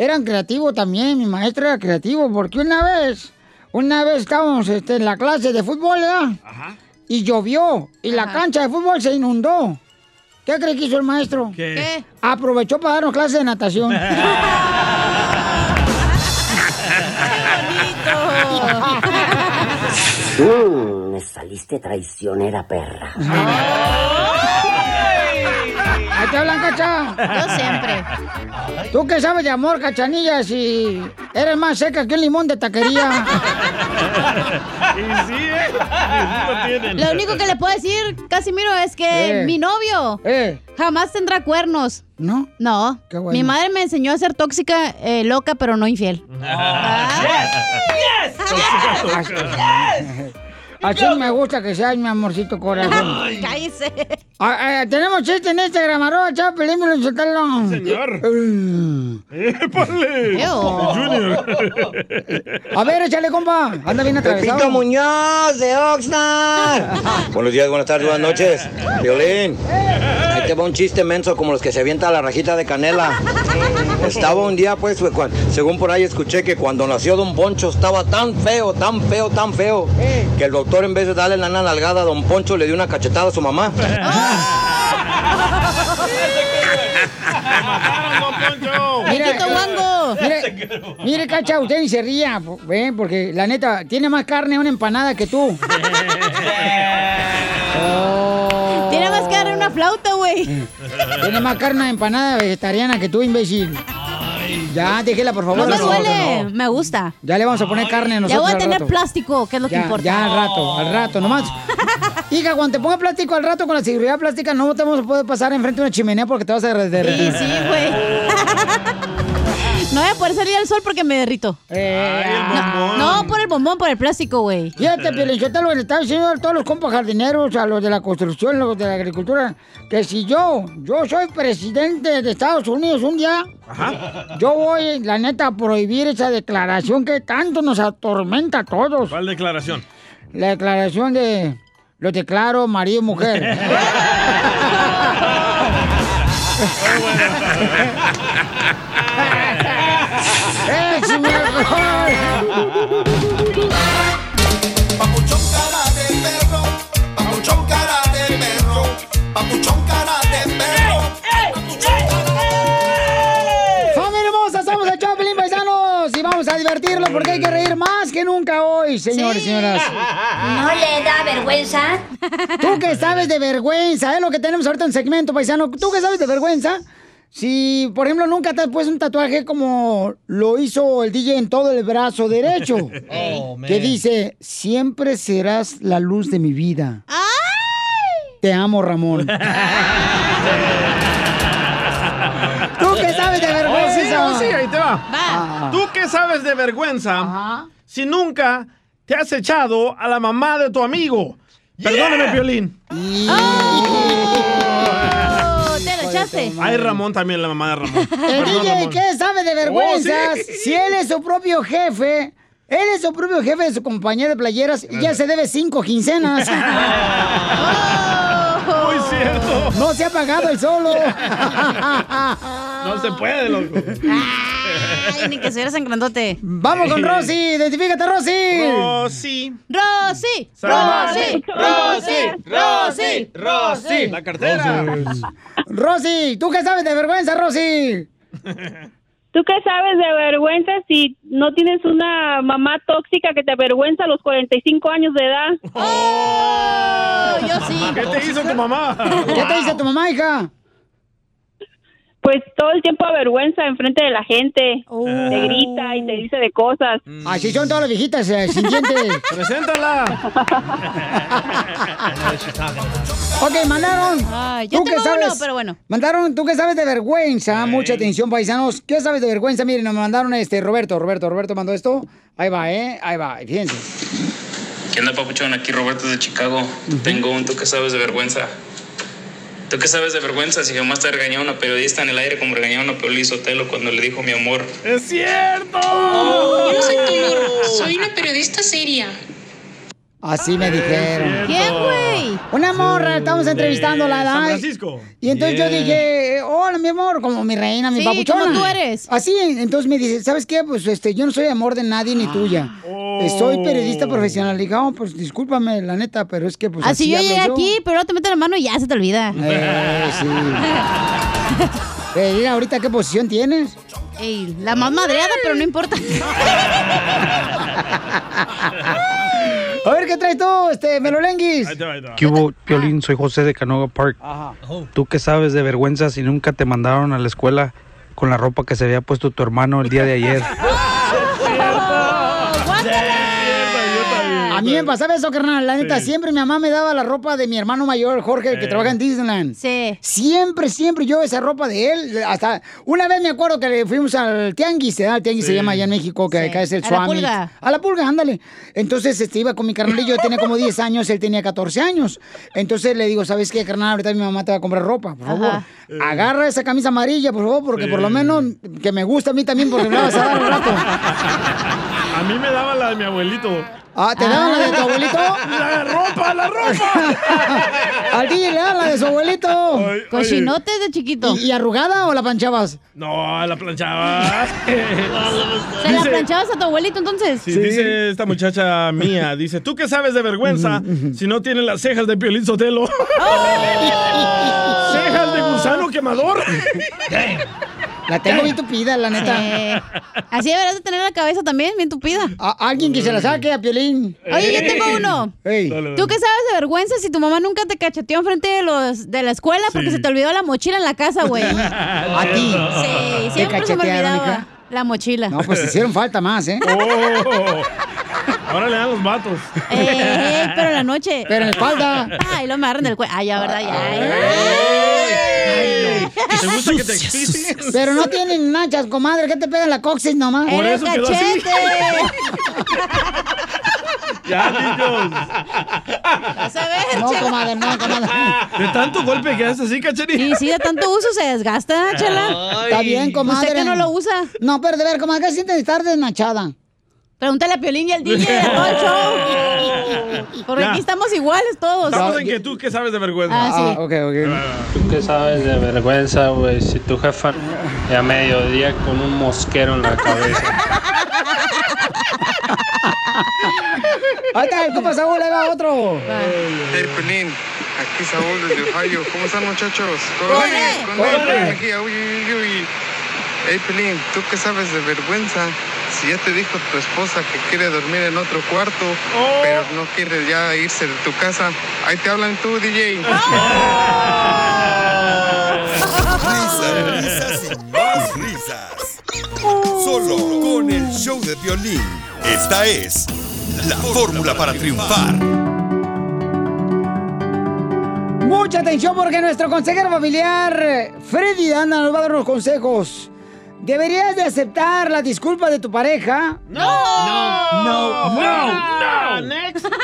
eran creativos también. Mi maestro era creativo, porque una vez, una vez estábamos este, en la clase de fútbol, ¿verdad? Y llovió, y la cancha de fútbol se inundó. ¿Qué cree que hizo el maestro? ¿Qué? ¿Qué? Aprovechó para darnos clase de natación. <laughs> <laughs> Mm, me saliste traicionera, perra. <laughs> Te hablan, cacha. Yo siempre. ¿Tú qué sabes de amor, cachanilla? Si eres más seca que un limón de taquería. <laughs> Y sí, ¿eh? Lo tienen. Lo único que le puedo decir, Casimiro, es que Eh. mi novio Eh, jamás tendrá cuernos. ¿no? No. Qué bueno. Mi madre me enseñó a ser tóxica, eh, loca, pero no infiel. <laughs> Así me gusta que seas mi amorcito corazón. Cállese. Ah, ah, tenemos chiste en Instagram, arroba Chapelín, me lo insultaron. Señor. Eh. ¡Épale! Junior. A ver, échale, compa. Anda bien atravesado. Pepito Muñoz de Oxnard. <laughs> Buenos días, buenas tardes, buenas noches. Violín, ahí te va un chiste menso como los que se avienta la rajita de canela. Estaba un día, pues, según por ahí escuché que cuando nació Don Poncho estaba tan feo, tan feo, tan feo, que el doctor en vez de darle la nalgada a Don Poncho le dio una cachetada a su mamá. <laughs> Mire, mire, cacha, usted ni se ría, ¿ven? Porque la neta, tiene más carne una empanada que tú. <laughs> Oh. Tiene más darle una flauta, güey. Tiene más carne una empanada vegetariana que tú, imbécil. Ya, déjela, por favor. No me duele, no. me gusta. Ya le vamos a poner carne a Ya nosotros voy a tener plástico, que es lo que Ya, importa. ya al rato, al rato, nomás. Hija, cuando te ponga plástico al rato con la seguridad plástica, no te vamos a poder pasar enfrente de una chimenea porque te vas a derretir. Sí, sí, güey. <laughs> No voy a poder salir al sol porque me derrito. no, no, por el bombón, por el plástico, güey. Fíjate, Pielichotelo, le estaba diciendo a todos los compas jardineros, a los de la construcción, los de la agricultura, que si yo, yo soy presidente de Estados Unidos un día, yo voy, la neta, a prohibir esa declaración que tanto nos atormenta a todos. ¿Cuál declaración? La declaración de, lo declaro marido y mujer. <laughs> <laughs> Papuchón cara de perro, papuchón cara de perro, papuchón cara de perro. ¡Familia hermosa! Somos el Choplin Paisanos y vamos a divertirlos porque hay que reír más que nunca hoy, señores y señoras. ¿No le da vergüenza? ¿Tú qué sabes de vergüenza? Es lo que tenemos ahorita en segmento, paisano. ¿Tú qué sabes de vergüenza? Si, por ejemplo, nunca te has puesto un tatuaje como lo hizo el DJ en todo el brazo derecho. <laughs> Oh, man. que dice, siempre serás la luz de mi vida. Te amo, Ramón. <laughs> <laughs> ¿Tú qué sabes de vergüenza? Oh, sí, oh, sí, ahí te va. Va. ¿Tú qué sabes de vergüenza si nunca te has echado a la mamá de tu amigo? Perdóname, Piolín. Oh, echaste. Ay, Ramón también, la mamá de Ramón. <laughs> El Perdón, DJ, Ramón. ¿qué sabe de? Oh, sí. Si él es su propio jefe, él es su propio jefe de su compañía de playeras y ya se debe cinco quincenas. <laughs> Muy cierto. No se ha pagado el solo. <laughs> No se puede, loco. Ay, ni que seas en grandote. Vamos con Rosy, identifícate, Rosy. Rosy. Rosy. Rosy. Rosy. Rosy. Rosy. La cartera. Rosy, ¿tú qué sabes de vergüenza, Rosy? <laughs> ¿Tú qué sabes de vergüenza si no tienes una mamá tóxica que te avergüenza a los 45 años de edad? Oh, yo sí. ¿Qué te hizo tu mamá? ¿Qué te dice tu mamá, hija? Pues todo el tiempo avergüenza enfrente de la gente. Te grita y te dice de cosas. Así son todas las viejitas eh, sin dientes. <laughs> Preséntala. <laughs> Ok, mandaron. Ay, yo ¿Tú tengo sabes? uno, pero bueno. Mandaron, ¿tú qué sabes de vergüenza? Mucha atención, paisanos. ¿Qué sabes de vergüenza? Miren, nos mandaron este Roberto, Roberto, Roberto mandó esto. Ahí va, ¿eh? Ahí va, fíjense. ¿Qué onda, papuchón? Aquí Roberto de Chicago. Tengo un tú que sabes de vergüenza. ¿Tú qué sabes de vergüenza si jamás te regañó una periodista en el aire como regañaron a Piolín Sotelo cuando le dijo mi amor? ¡Es cierto! Yo no soy tu morro, soy una periodista seria. Así me dijeron. ¿Quién, güey? Una morra, estamos entrevistándola, San ¿verdad? Francisco. Y entonces yo dije, hola, mi amor, como mi reina, mi Sí, papuchona. como tú eres. Así, entonces me dice, ¿sabes qué? Pues este, yo no soy amor de nadie ni tuya. Soy periodista profesional. Le dije, oh, pues discúlpame, la neta, pero es que pues Así yo llegué aquí, pero te metes la mano y ya se te olvida. Eh, sí. <laughs> Eh, mira, ahorita qué posición tienes. Ey, la más madreada, pero no importa. <laughs> A ver, ¿qué traes tú, este, Melolenguis? ¿Qué hubo, Piolín? Soy José de Canoga Park. ¿Tú qué sabes de vergüenza si nunca te mandaron a la escuela con la ropa que se había puesto tu hermano el día de ayer? <laughs> mí me pasaba eso, carnal. La neta, siempre mi mamá me daba la ropa de mi hermano mayor, Jorge, el que trabaja en Disneyland. Sí. Siempre, siempre yo esa ropa de él. Hasta una vez me acuerdo que le fuimos al Tianguis, ¿eh? El Tianguis se llama allá en México, que Sí. acá es el A la Swami. Pulga. A la pulga, ándale. Entonces, este, iba con mi carnalillo, yo tenía como 10 <laughs> años, él tenía 14 años. Entonces le digo, ¿sabes qué, carnal? Ahorita mi mamá te va a comprar ropa, por favor. Ajá. Agarra esa camisa amarilla, por favor, porque Sí. por lo menos que me gusta a mí también, porque me la vas a dar al rato. <laughs> A mí me daba la de mi abuelito. Ah, ¿te daban la de tu abuelito? <laughs> ¡La ropa, la ropa! <laughs> Al DJ le daban la de su abuelito. Cochinotes de chiquito. ¿Y, y arrugada o la planchabas? No, la planchaba. <laughs> ¿Se la planchabas a tu abuelito entonces? Sí, dice esta muchacha mía, dice, ¿tú qué sabes de vergüenza si no tienes las cejas de Piolín Sotelo? ¿Cejas de gusano quemador? La tengo bien tupida, la neta. Eh, así deberás de tener la cabeza también bien tupida. alguien que se la saque a Piolín. Oye, yo tengo uno. Ey. ¿Tú qué sabes de vergüenza si tu mamá nunca te cacheteó enfrente de los de la escuela porque Sí. se te olvidó la mochila en la casa, güey? <laughs> ¿A ti? Sí, ¿Te siempre se me olvidaba hija? la mochila. No, pues hicieron falta más, ¿eh? Oh, ahora le dan los vatos. Eh, pero en la noche. Pero en la espalda. Ay, lo me agarran del cuello. Ay, ya, ¿verdad? Ya. ¿Te gusta que te? Pero no tienen nachas, comadre. ¿Qué te pega en la coxis nomás? Por eso quedó así. Ya, niños. Vas a ver, No, comadre, no, comadre. De tanto golpe que haces así, cachanilla. Y sí, de tanto uso se desgasta, chela. Está bien, comadre. ¿Usted que no lo usa? No, pero de ver, comadre, ¿qué se siente de estar desnachada? Pregúntale a Piolín y al DJ de todo el show. <laughs> Porque Ya. aquí estamos iguales todos. Estamos en que tú que sabes de vergüenza. Ah, sí. ok, ok. ¿Tú qué sabes de vergüenza, güey? Si tu jefa a mediodía con un mosquero en la cabeza. <laughs> Ahí está, el compa Saúl, ahí va otro. Hey, Pelín, aquí Saúl desde Ohio. ¿Cómo están, muchachos? ¿Todo ¡Con bien? él! ¿Con ¡Con él? él! Aquí, uy, uy, uy. Hey, Pelín, ¿tú qué sabes de vergüenza? Si ya te dijo tu esposa que quiere dormir en otro cuarto, pero no quiere ya irse de tu casa, ahí te hablan tú, DJ. <laughs> Risas, risas y más risas. Solo con el show de violín. Esta es la fórmula para triunfar. Mucha atención porque nuestro consejero familiar, Freddy Anda, nos va a dar unos consejos. ¿Deberías de aceptar la disculpa de tu pareja? No. No. No. No. Next. <laughs>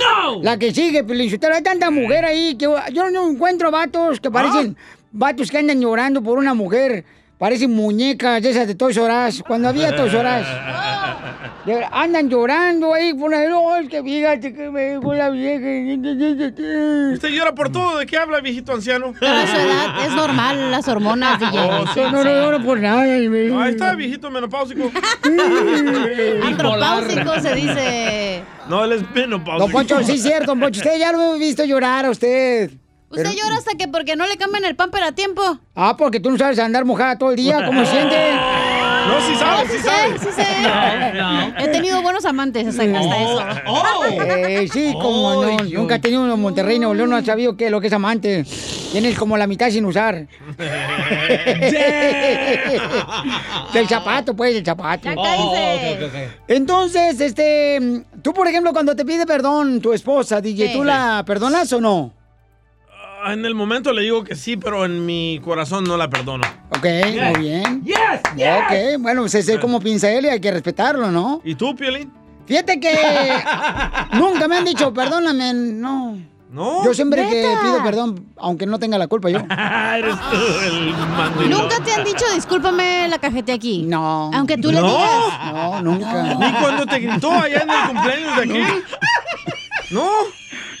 No. La que sigue, Pelichotero. Hay tanta mujer ahí que yo no encuentro vatos que parecen vatos que andan llorando por una mujer. Parecen muñecas esas de Toys R Us, Cuando había Toys R <laughs> Andan llorando ahí por es que fíjate que me dijo la vieja. Usted llora por todo. ¿De qué habla, viejito anciano? Pero <laughs> a su edad es normal, las hormonas, DJ. <laughs> Oh, sí, No, no, no lloro por nada. Ahí está, viejito menopáusico. Antropáusico se dice. No, él es menopáusico. Don Poncho, sí es cierto, Don Poncho. Usted ya lo he visto llorar a usted. ¿Usted Pero- llora hasta que porque no le cambian el pamper a tiempo? Ah, porque tú no sabes andar mojada todo el día. ¿Cómo se siente? <laughs> No, sí sabe, sí sé, sabe. sí sé. <laughs> He tenido buenos amantes hasta, hasta eso. Eh, sí, como no. Nunca he tenido uno en Monterrey, Nuevo León, no ha sabido qué es lo que es amante. Tienes como la mitad sin usar. <laughs> Del zapato, pues, del zapato. Ya cállese. Entonces, este, tú, por ejemplo, cuando te pide perdón tu esposa, DJ, Sí. ¿tú la perdonas o no? En el momento le digo que sí, pero en mi corazón no la perdono. Ok, muy bien. Ok, bueno, pues es como piensa él y hay que respetarlo, ¿no? ¿Y tú, Piolín? Fíjate que <laughs> nunca me han dicho, perdóname, no. ¿No? Yo siempre que pido perdón, aunque no tenga la culpa yo. <laughs> Eres tú el mandilón. ¿Nunca te han dicho, discúlpame, la cajete aquí? No. Aunque tú le No. digas. No, nunca. Ni cuando te gritó allá en el cumpleaños de aquí. No.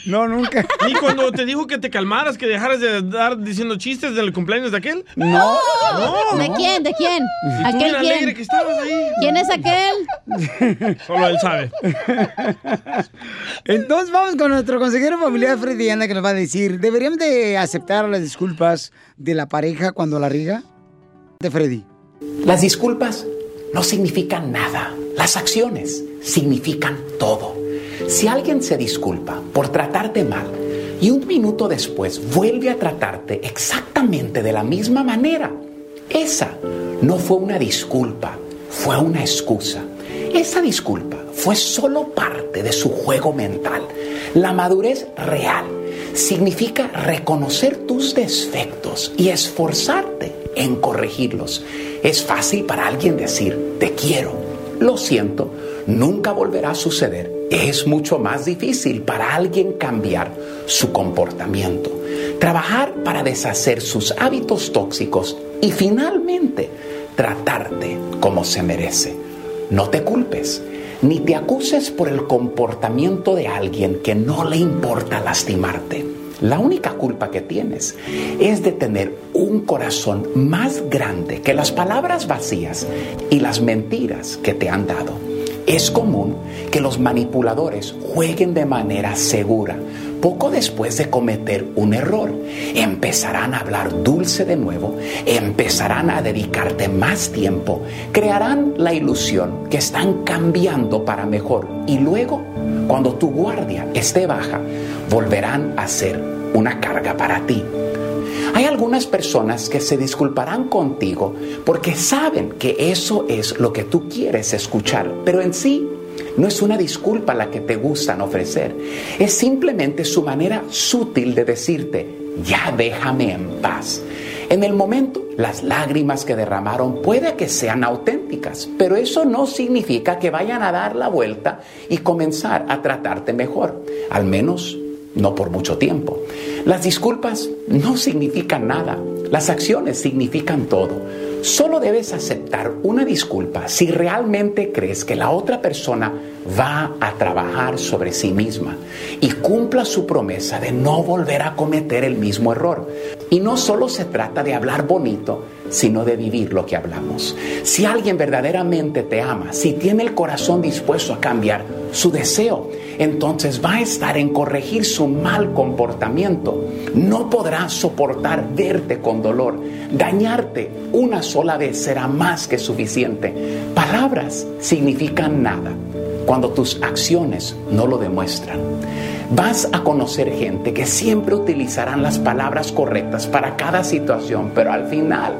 No, nunca. Ni cuando te dijo que te calmaras, que dejaras de dar diciendo chistes del cumpleaños de aquel. No. No. ¿De quién? ¿De quién? ¿Aquel alegre que quién? estabas ahí. ¿Quién es aquel? Solo él sabe. Entonces vamos con nuestro consejero familiar Freddy Anda que nos va a decir, ¿deberíamos de aceptar las disculpas de la pareja cuando la riga? De Freddy. Las disculpas no significan nada. Las acciones significan todo. Si alguien se disculpa por tratarte mal y un minuto después vuelve a tratarte exactamente de la misma manera, esa no fue una disculpa, fue una excusa. Esa disculpa fue solo parte de su juego mental. La madurez real significa reconocer tus defectos y esforzarte en corregirlos. Es fácil para alguien decir, te quiero, lo siento, nunca volverá a suceder. Es mucho más difícil para alguien cambiar su comportamiento, trabajar para deshacer sus hábitos tóxicos y finalmente tratarte como se merece. No te culpes, ni te acuses por el comportamiento de alguien que no le importa lastimarte. La única culpa que tienes es de tener un corazón más grande que las palabras vacías y las mentiras que te han dado. Es común que los manipuladores jueguen de manera segura. Poco después de cometer un error, empezarán a hablar dulce de nuevo, empezarán a dedicarte más tiempo, crearán la ilusión que están cambiando para mejor y luego, cuando tu guardia esté baja, volverán a ser una carga para ti. Hay algunas personas que se disculparán contigo porque saben que eso es lo que tú quieres escuchar, pero en sí no es una disculpa la que te gustan ofrecer, es simplemente su manera sutil de decirte, ya déjame en paz. En el momento, las lágrimas que derramaron puede que sean auténticas, pero eso no significa que vayan a dar la vuelta y comenzar a tratarte mejor, al menos no por mucho tiempo. Las disculpas no significan nada, las acciones significan todo. Solo debes aceptar una disculpa si realmente crees que la otra persona va a trabajar sobre sí misma y cumpla su promesa de no volver a cometer el mismo error. Y no solo se trata de hablar bonito, sino de vivir lo que hablamos. Si alguien verdaderamente te ama, si tiene el corazón dispuesto a cambiar su deseo, entonces va a estar en corregir su mal comportamiento. No podrá soportar verte con dolor. Dañarte una sola vez será más que suficiente. Palabras significan nada cuando tus acciones no lo demuestran. Vas a conocer gente que siempre utilizarán las palabras correctas para cada situación, pero al final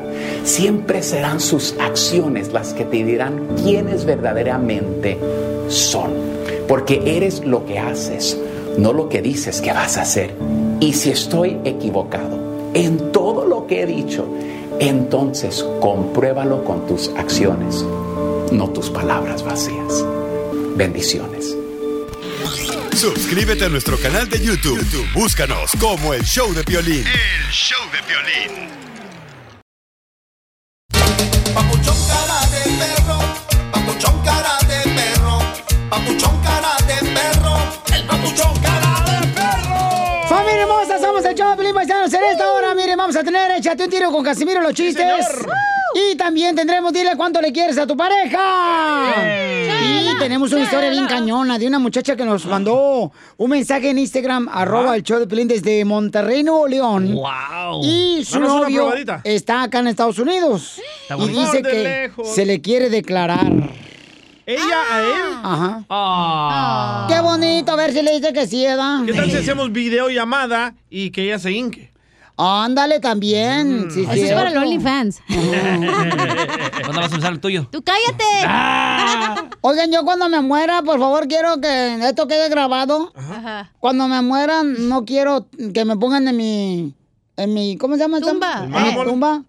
siempre serán sus acciones las que te dirán quiénes verdaderamente son. Porque eres lo que haces, no lo que dices que vas a hacer. Y si estoy equivocado en todo lo que he dicho, entonces compruébalo con tus acciones, no tus palabras vacías. Bendiciones. Suscríbete a nuestro canal de YouTube. YouTube, Búscanos como el Show de Violín. El show de violín. Papuchón cara Pelín Paisanos. En esta hora, miren, vamos a tener Échate un tiro con Casimiro los chistes. y también tendremos Dile cuánto le quieres a tu pareja. Y tenemos una historia bien cañona de una muchacha que nos mandó un mensaje en Instagram, arroba el show de Pelín desde Monterrey, Nuevo León. ¡Wow! Y su Danos novio está acá en Estados Unidos. Está Y dice que lejos. se le quiere declarar. ¿Ella a él? Ajá. Ah. Qué bonito, a ver si le dice que sí, ¿verdad? ¿Qué tal si hacemos videollamada y que ella se hinque? Ándale también. sí, Eso es para el. OnlyFans. ¿Cuándo vas a usar el tuyo? ¡Tú cállate! Oigan, yo cuando me muera, por favor, quiero que esto quede grabado. Ajá. Cuando me muera, no quiero que me pongan en mi... En mi ¿Cómo se llama? Tumba. En mi tumba.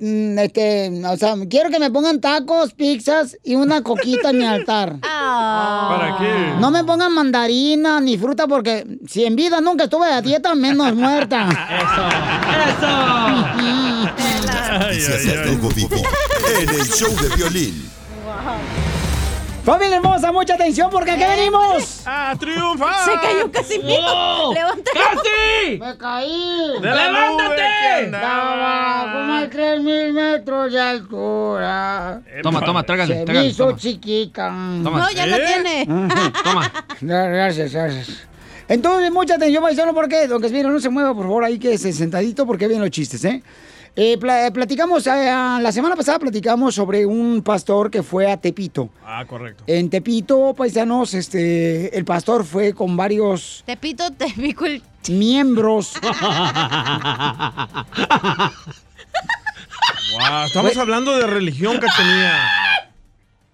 Este, o sea, quiero que me pongan tacos, pizzas y una <laughs> coquita en mi altar. Ah. ¿Para qué? No me pongan mandarina ni fruta porque si en vida nunca estuve a dieta, menos muerta. Noticias del Rojo Vivo en el Show de Violín. Familia hermosa, mucha atención porque aquí venimos. ¡A triunfar! Se cayó Casimiro. ¡Oh! ¡Levanta! ¡Casi! Me caí. ¡De la que Estaba como a tres mil metros de altura. Toma, toma, trágale, Se me trágale. hizo Toma. chiquita. Toma. No, ya la ¿Eh? tiene. <laughs> Toma. Gracias, gracias. Entonces, mucha atención, paisano, porque, don Casimiro, no se mueva, por favor, ahí que se sentadito, porque vienen los chistes, ¿eh? Eh, pla- eh, platicamos, eh, la semana pasada platicamos sobre un pastor que fue a Tepito. Ah, correcto. En Tepito, paisanos, este, el pastor fue con varios Te pito, <laughs> te pico el... miembros. <laughs> Wow, estamos hablando de religión, Cachanía.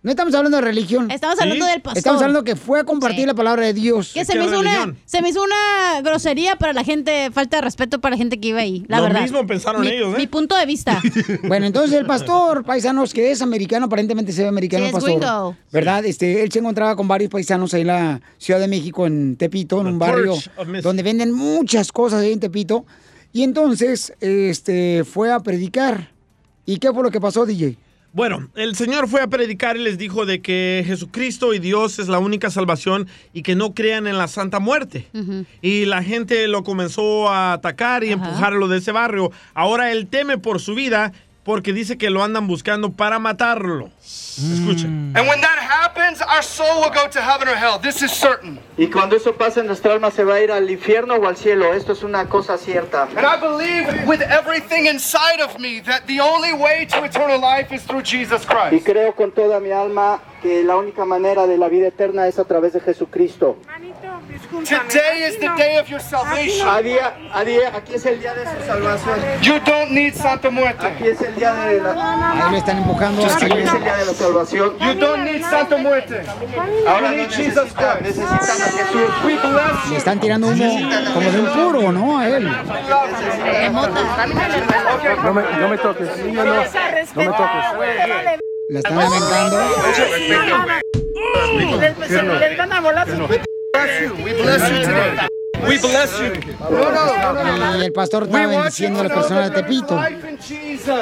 No estamos hablando de religión. Estamos hablando del pastor. Estamos hablando que fue a compartir Sí. la palabra de Dios. Que se ¿Qué me, hizo una, se me hizo una grosería para la gente, falta de respeto para la gente que iba ahí, la Lo verdad. mismo pensaron mi, ellos, ¿eh? Mi punto de vista. <laughs> Bueno, entonces el pastor, paisanos, que es americano, aparentemente se ve americano Sí, el es pastor. gringo. ¿Verdad? Este, él se encontraba con varios paisanos ahí en la Ciudad de México, en Tepito, en The un barrio donde venden muchas cosas ahí en Tepito. Y entonces, este, fue a predicar. ¿Y qué fue lo que pasó, DJ? Bueno, el Señor fue a predicar y les dijo de que Jesucristo y Dios es la única salvación y que no crean en la Santa Muerte. Y la gente lo comenzó a atacar y empujarlo de ese barrio. Ahora él teme por su vida porque dice que lo andan buscando para matarlo. Escuchen. And when that happens, our soul will go to heaven or hell. This is certain. Y cuando eso pase, nuestra alma se va a ir al infierno o al cielo. Esto es una cosa cierta. And I believe with everything inside of me that the only way to eternal life is through Jesus Y Christ. creo con toda mi alma que la única manera de la vida eterna es a través de Jesucristo. Today is the day of your salvation. A día, a día, aquí es el día de su salvación. You don't need Santa Muerte. Aquí es el día de la... Ahí lo están empujando. Aquí es el día de la salvación. You don't need Santa Muerte. Ahora you no need Jesus necesitan, Christ. necesitan a Jesús. We bless Le están tirando humo como de un puro, ¿no? A él. No me, no me toques. No, no, no me toques. La están bless you today. We bless you. Y el pastor estaba bendiciendo a la persona de Tepito.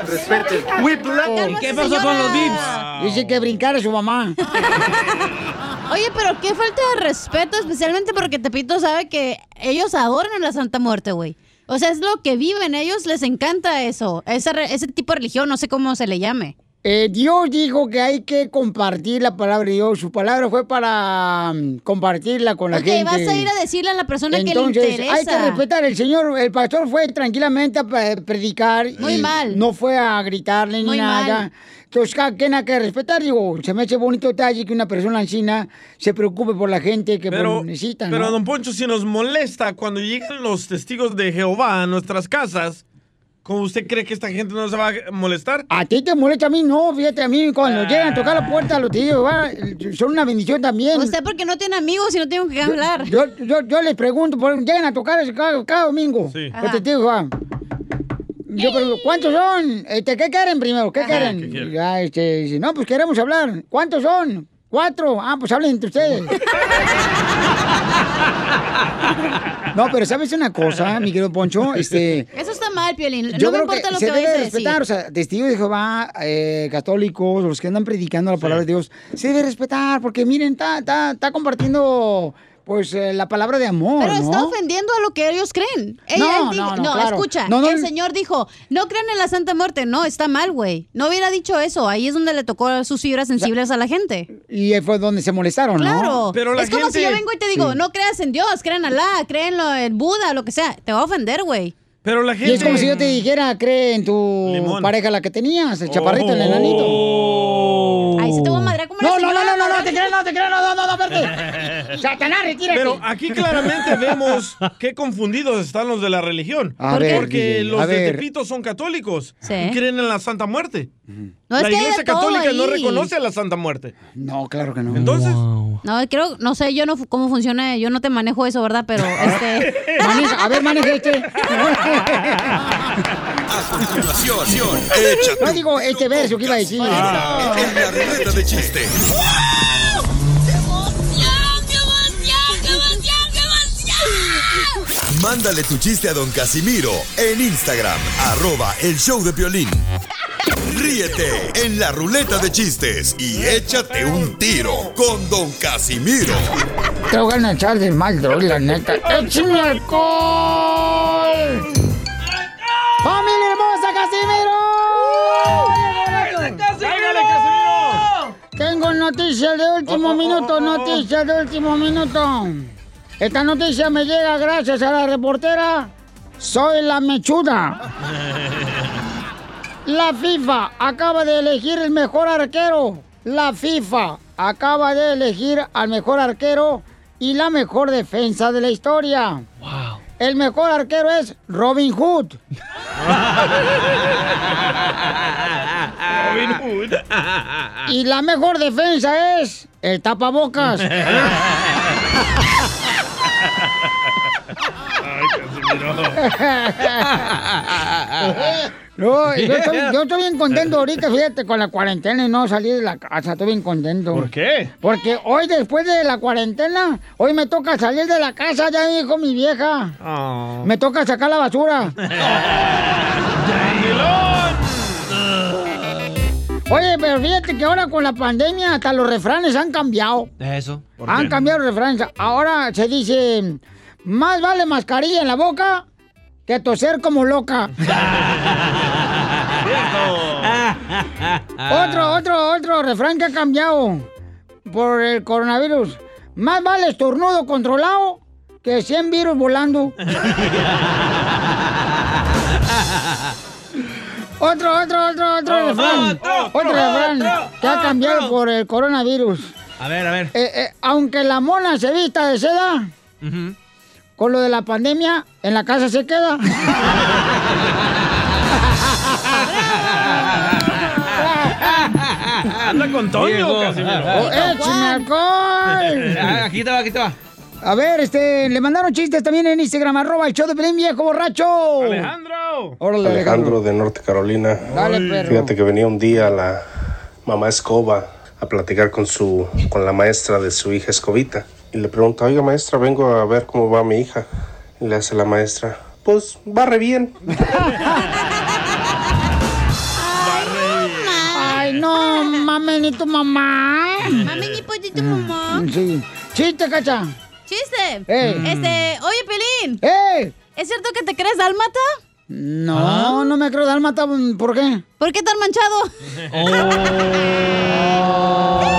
Respete. We bless ¿Qué pasó con los VIPs? Dice que brincara su mamá. <laughs> Oye, pero qué falta de respeto, especialmente porque Tepito sabe que ellos adoran a la Santa Muerte, güey. O sea, es lo que viven, ellos les encanta eso, esa re- ese tipo de religión, no sé cómo se le llame. Eh, Dios dijo que hay que compartir la palabra de Dios. Su palabra fue para mm, compartirla con la Ok, gente. vas a ir a decirle a la persona que le Entonces, interesa. hay que respetar. El señor, el pastor fue tranquilamente a pre- predicar. Muy y mal. No fue a gritarle ni Muy nada. mal. Entonces, cada quien hay que respetar. Digo, se me hace bonito detalle que una persona encina se preocupe por la gente que Pero, pues, necesita. pero ¿no? don Poncho, si nos molesta cuando llegan los testigos de Jehová a nuestras casas, ¿cómo usted cree que esta gente no se va a molestar? A ti te molesta, a mí no, fíjate, a mí cuando llegan a tocar la puerta los tíos, va, son una bendición también. Usted porque no tiene amigos y no tiene con qué hablar. Yo, yo, yo les pregunto, por, llegan a tocar cada, cada domingo. Sí. Los testigos, va. Yo pregunto, ¿cuántos son? Este, ¿Qué quieren primero? ¿Qué Ajá. quieren? ¿Qué quieren? Ya, este, dice, no, pues queremos hablar. ¿Cuántos son? Cuatro. Ah, pues hablen entre ustedes. <laughs> no, pero ¿sabes una cosa, mi querido Poncho? Este, Eso está mal, Piolín. yo no me creo importa que lo se que debe vayas a de decir. respetar, o sea, testigos de Jehová, eh, católicos, los que andan predicando la palabra de Dios, se debe respetar, porque miren, está, está, está compartiendo, pues, eh, la palabra de amor, Pero ¿no? está ofendiendo a lo que ellos creen. Ella No, dijo- no, no, claro. escucha, No, no, el no. señor dijo, no crean en la Santa Muerte. No, está mal, güey. No hubiera dicho eso. Ahí es donde le tocó sus fibras sensibles a la gente. Y fue donde se molestaron, ¿no? Claro. es como si yo vengo y te digo, Sí. no creas en Dios, creen en Alá, creen en Buda, lo que sea. Te va a ofender, güey. Pero la Y es como si yo te dijera, cree en tu pareja la que tenías, el chaparrito, el enanito. Ahí se te voy a madrear como No, la no, no, no, no, no, te creas, no, te creas, no, no, no, no, espérate. <laughs> Satanás, retírate. Pero aquí claramente vemos qué confundidos están los de la religión. A Porque los de ver. Tepito son católicos Sí. y creen en la Santa Muerte. No, es la que hay de iglesia todo católica no ahí. reconoce a la Santa Muerte. No, claro que no. Entonces, No, creo, no sé yo no cómo funciona, yo no te manejo eso, ¿verdad? Pero este. <laughs> Maneja, a ver, maneja este. <laughs> Continuación, échate No digo este verso que iba a decir. en la ruleta de chiste. Mándale tu chiste a don Casimiro en Instagram, arroba el show de violín. Ríete en la ruleta de chistes y échate un tiro con don Casimiro. Te voy a echar de mal, la neta. ¡Échame alcohol! ¡Familia hermosa, Casimiro! ¡Cáigale, Casimiro! Tengo noticias de último minuto, noticias de último minuto. Esta noticia me llega gracias a la reportera Soy la Mechuda. <laughs> La FIFA acaba de elegir el mejor arquero. La FIFA acaba de elegir al mejor arquero y la mejor defensa de la historia. El mejor arquero es Robin Hood. <laughs> Robin Hood. Y la mejor defensa es el tapabocas. <laughs> <laughs> No, yo estoy, yo <laughs> estoy bien contento ahorita, fíjate, con la cuarentena y no salí de la casa, estoy bien contento. ¿Por qué? Porque hoy, después de la cuarentena, hoy me toca salir de la casa, ya dijo mi vieja. Oh. Me toca sacar la basura. <laughs> Oye, pero fíjate que ahora con la pandemia hasta los refranes han cambiado. Eso. Han cambiado los refranes. Ahora se dice, más vale mascarilla en la boca que toser como loca. <laughs> otro, otro, otro refrán que ha cambiado por el coronavirus. Más vale estornudo controlado que 100 virus volando. <laughs> Otro, otro, otro, otro refrán. otro, Otro refrán otro, que ha cambiado por el coronavirus. A ver, a ver. Eh, eh, aunque la mona se vista de seda, Con lo de la pandemia, en la casa se queda. <laughs> Anda con Toño. ¡Oh, échame alcohol! <laughs> Ah, Aquí te va, aquí te va. A ver, este, le mandaron chistes también en Instagram, arroba el show de Pelín, viejo borracho. Alejandro. Órale, Alejandro. Alejandro de Norte Carolina. Dale, perro. Fíjate que venía un día la mamá Escoba a platicar con su con la maestra de su hija Escobita y le pregunta, "Oiga, maestra, vengo a ver cómo va mi hija." Y le hace la maestra, "Pues va re bien." <laughs> Ay, no, mami, ni tu mamá. Mami, ni pues, ni tu mamá. Sí. Chiste, cacha. Chiste. Eh. Este, oye, Pelín. ¡Eh! ¿Es cierto que te crees dálmata? No, no me creo dálmata, ¿por qué? ¿Por qué tan manchado? <laughs>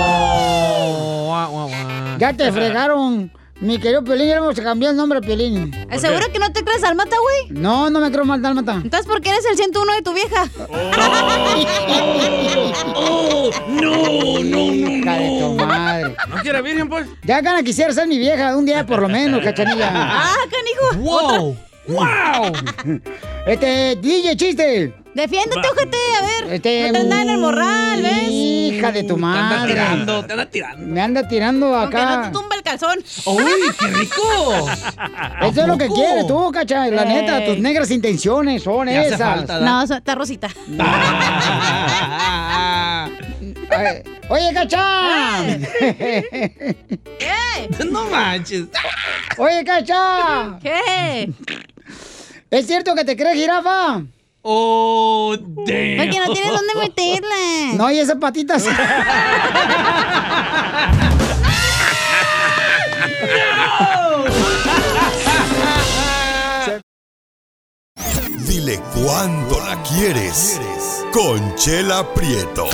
Ya te fregaron. Mi querido Pelín, ya vamos a cambiar el nombre a Pelín. ¿Seguro que no te crees dálmata, güey? No, no me creo mal dálmata. Entonces, ¿por qué eres el 101 de tu vieja? <laughs> no, no, no, Hija de tu madre. ¿No quiere virgen, pues? Ya gana quisiera ser mi vieja un día por lo menos, cachanilla. <laughs> Ah, canijo. ¡Wow! ¡Wow! <laughs> Este, DJ, chiste. Defiéndete, ojete, a ver. Este, no te andan en el morral, ¿ves? Hija de tu madre. Te anda tirando, te anda tirando. Me anda tirando Aunque no acá. te tumba el calzón. ¡Uy, qué rico! Eso es lo que quieres tú, cacha. La neta, tus negras intenciones son esas. No, está rosita. <laughs> Ay, Oye, cacha. <laughs> ¿Qué? No manches. Oye, cacha. ¿Qué? ¿Es cierto que te crees jirafa? Oh, damn. Porque no tienes dónde meterla. No, y esas patitas. <laughs> Dile cuándo la quieres. Conchela Prieto.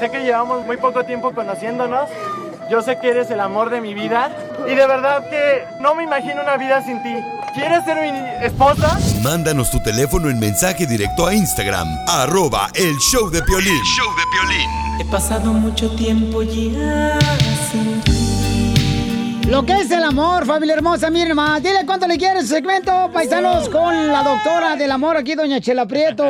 Sé que llevamos muy poco tiempo conociéndonos. Yo sé que eres el amor de mi vida. Y de verdad que no me imagino una vida sin ti. ¿Quieres ser mi esposa? Mándanos tu teléfono en mensaje directo a Instagram, arroba el show de Piolín. show de Piolín. He pasado mucho tiempo ya sin Lo que es el amor, familia hermosa, miren más. Dile cuánto le quieres su segmento, paisanos, con la doctora del amor aquí, doña Chela Prieto.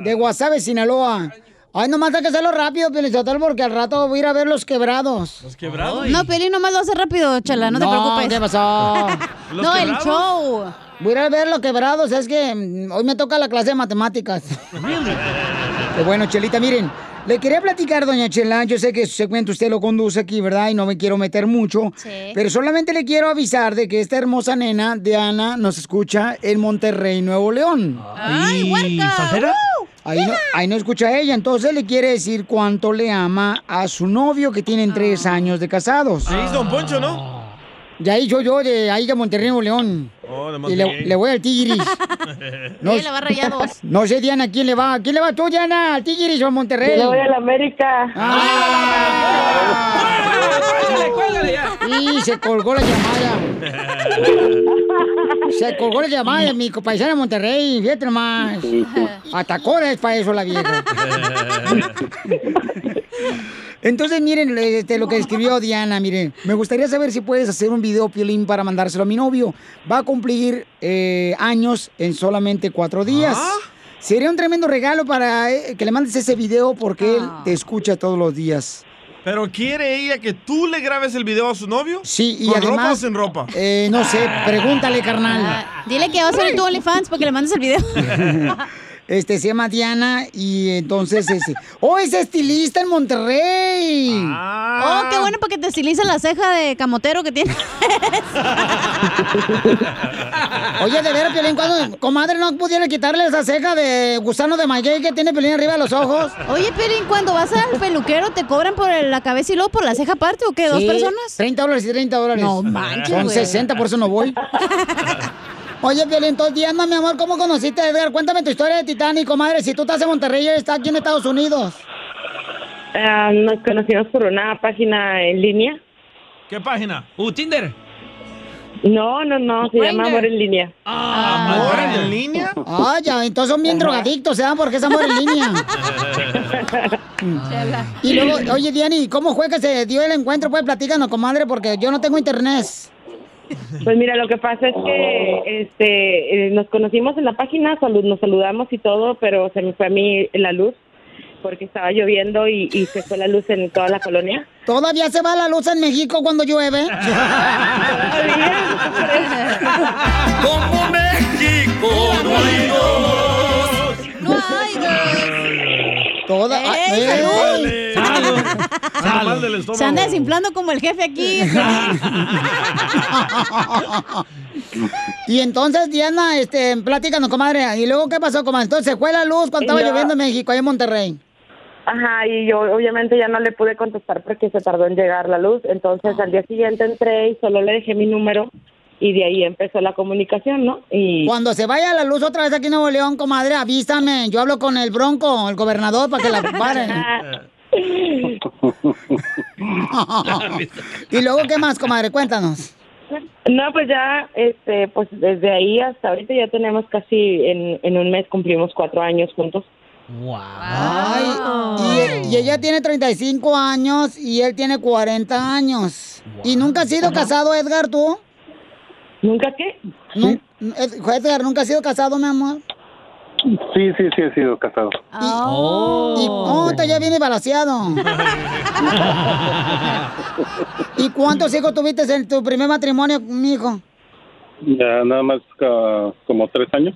De Guasave, Sinaloa. Ay, nomás hay que hacerlo rápido, Pelizotel, porque al rato voy a ir a ver los quebrados. ¿Los quebrados? No, Pelín, nomás lo hace rápido, chala, no, te preocupes. ¿qué pasó? <laughs> ¿Los no, el show. Voy a ir a ver los quebrados, es que mm, hoy me toca la clase de matemáticas. <laughs> Qué bueno, Chelita, miren, le quería platicar, doña Chela, yo sé que su segmento usted lo conduce aquí, ¿verdad? Y no me quiero meter mucho, Sí. pero solamente le quiero avisar de que esta hermosa nena, Diana, nos escucha en Monterrey, Nuevo León. Ay, huerca. Ahí no, ahí no escucha a ella, entonces le quiere decir cuánto le ama a su novio que tienen tres años de casados. Ahí es Don Poncho, ¿no? Ya ahí yo, yo, de ahí de Monterrey, Nuevo León. Oh, de Y le, voy al Tigris. <laughs> No, le va rayados. <laughs> no sé, Diana, ¿quién le va? ¿Quién le va tú, Diana? ¿Al Tigris o a Monterrey? Yo le voy a la América. ¡Ah! Cuélgale, cuélgale ya. Y se colgó la llamada. <laughs> Se colgó la llamada de mi paisana de Monterrey, fíjate nomás. Atacó es para eso la vieja. Entonces, miren este, lo que escribió Diana. Miren, me gustaría saber si puedes hacer un video, Piolín, para mandárselo a mi novio. Va a cumplir eh, años en solamente cuatro días. ¿Ah? Sería un tremendo regalo para eh, que le mandes ese video porque él Ah. te escucha todos los días. ¿Pero quiere ella que tú le grabes el video a su novio? Sí, y ¿Con ropa o además... sin ropa? eh, no sé, pregúntale, carnal. Ah, Dile que va a ser tu OnlyFans para que le mandes el video. <laughs> Este se llama Diana y entonces ese. ¡Oh, es estilista en Monterrey! Ah. Oh, qué bueno para que te estilice la ceja de camotero que tienes. <laughs> Oye, de veras, Piolín, cuando comadre no pudiera quitarle esa ceja de gusano de maguey que tiene Piolín arriba de los ojos. Oye, Pelín, cuando vas al peluquero, ¿te cobran por la cabeza y luego por la ceja aparte o qué? ¿Dos Sí, personas? 30 dólares y 30 dólares. No manches, Son güey. 60, por eso no voy. <laughs> Oye, Piolín, entonces, Diana, mi amor, ¿cómo conociste a Edgar? Cuéntame tu historia de Titanic, comadre. Si tú estás en Monterrey y él está aquí en Estados Unidos. Ah, nos conocimos por una página en línea. ¿Qué página? Uh, Tinder. No, no, no, se llama Amor en línea. ¿Amor en línea? Ah, ya, entonces son bien drogadictos, ¿eh? Porque es amor en línea. <laughs> Y luego, oye, Diani, ¿cómo fue que se dio el encuentro? Pues platícanos, comadre, porque yo no tengo internet. Pues mira, lo que pasa es que este, eh, nos conocimos en la página, salud, nos saludamos y todo, pero se me fue a mí la luz porque estaba lloviendo y, y se fue la luz en toda la colonia. ¿Todavía se va la luz en México cuando llueve? Como México no hay dos. No hay Toda. ¡Ey, ¡Ey! salud! Anda mal del estómago. Se anda desinflando como el jefe aquí. <laughs> Y entonces, Diana, este, platícanos, comadre. ¿Y luego qué pasó, comadre? Entonces, ¿se fue la luz cuando estaba no- lloviendo en México, ahí en Monterrey? Ajá, y yo obviamente ya no le pude contestar porque se tardó en llegar la luz. Entonces al día siguiente entré y solo le dejé mi número y de ahí empezó la comunicación, ¿no? Y Cuando se vaya la luz otra vez aquí en Nuevo León, comadre, avísame. Yo hablo con el Bronco, el gobernador, para que la paren. <laughs> <laughs> y luego, ¿qué más, comadre? Cuéntanos. No, pues ya, este, pues desde ahí hasta ahorita ya tenemos casi, en, en un mes cumplimos cuatro años juntos. Ay, y, y ella tiene 35 años y él tiene 40 años. ¿Y nunca has sido casado, Edgar, tú? ¿Nunca qué? Edgar, ¿nunca has sido casado, mi amor? Sí, sí, sí, he sido casado. Y, oh, te ya viene balaseado. <laughs> ¿Y cuántos hijos tuviste en tu primer matrimonio, mijo? Ya nada más ah, como tres años.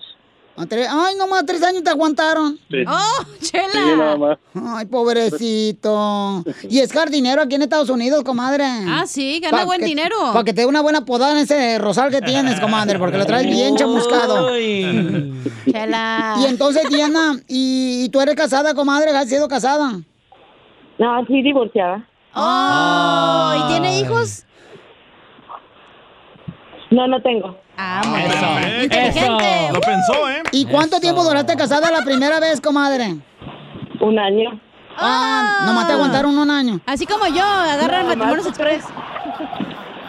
Ay, nomás tres años te aguantaron. Sí. ¡Oh, chela! Sí, nada más. Ay, pobrecito. <laughs> Y es jardinero aquí en Estados Unidos, comadre. Ah, sí, gana buen dinero. Para que te dé una buena podada en ese rosal que tienes, <laughs> comadre, porque lo traes bien chamuscado. <laughs> Chela. Y entonces, Diana, ¿y, y tú eres casada, comadre? ¿Has sido casada? No, sí, divorciada. Oh, ¿y tiene hijos? No, no tengo. Ah, Eso. Inteligente. Lo pensó, ¿eh? ¿Y cuánto tiempo duraste casada la primera vez, comadre? Un año. Ah, nomás te aguantaron un año. Así como yo, agarran No, matrimonios express.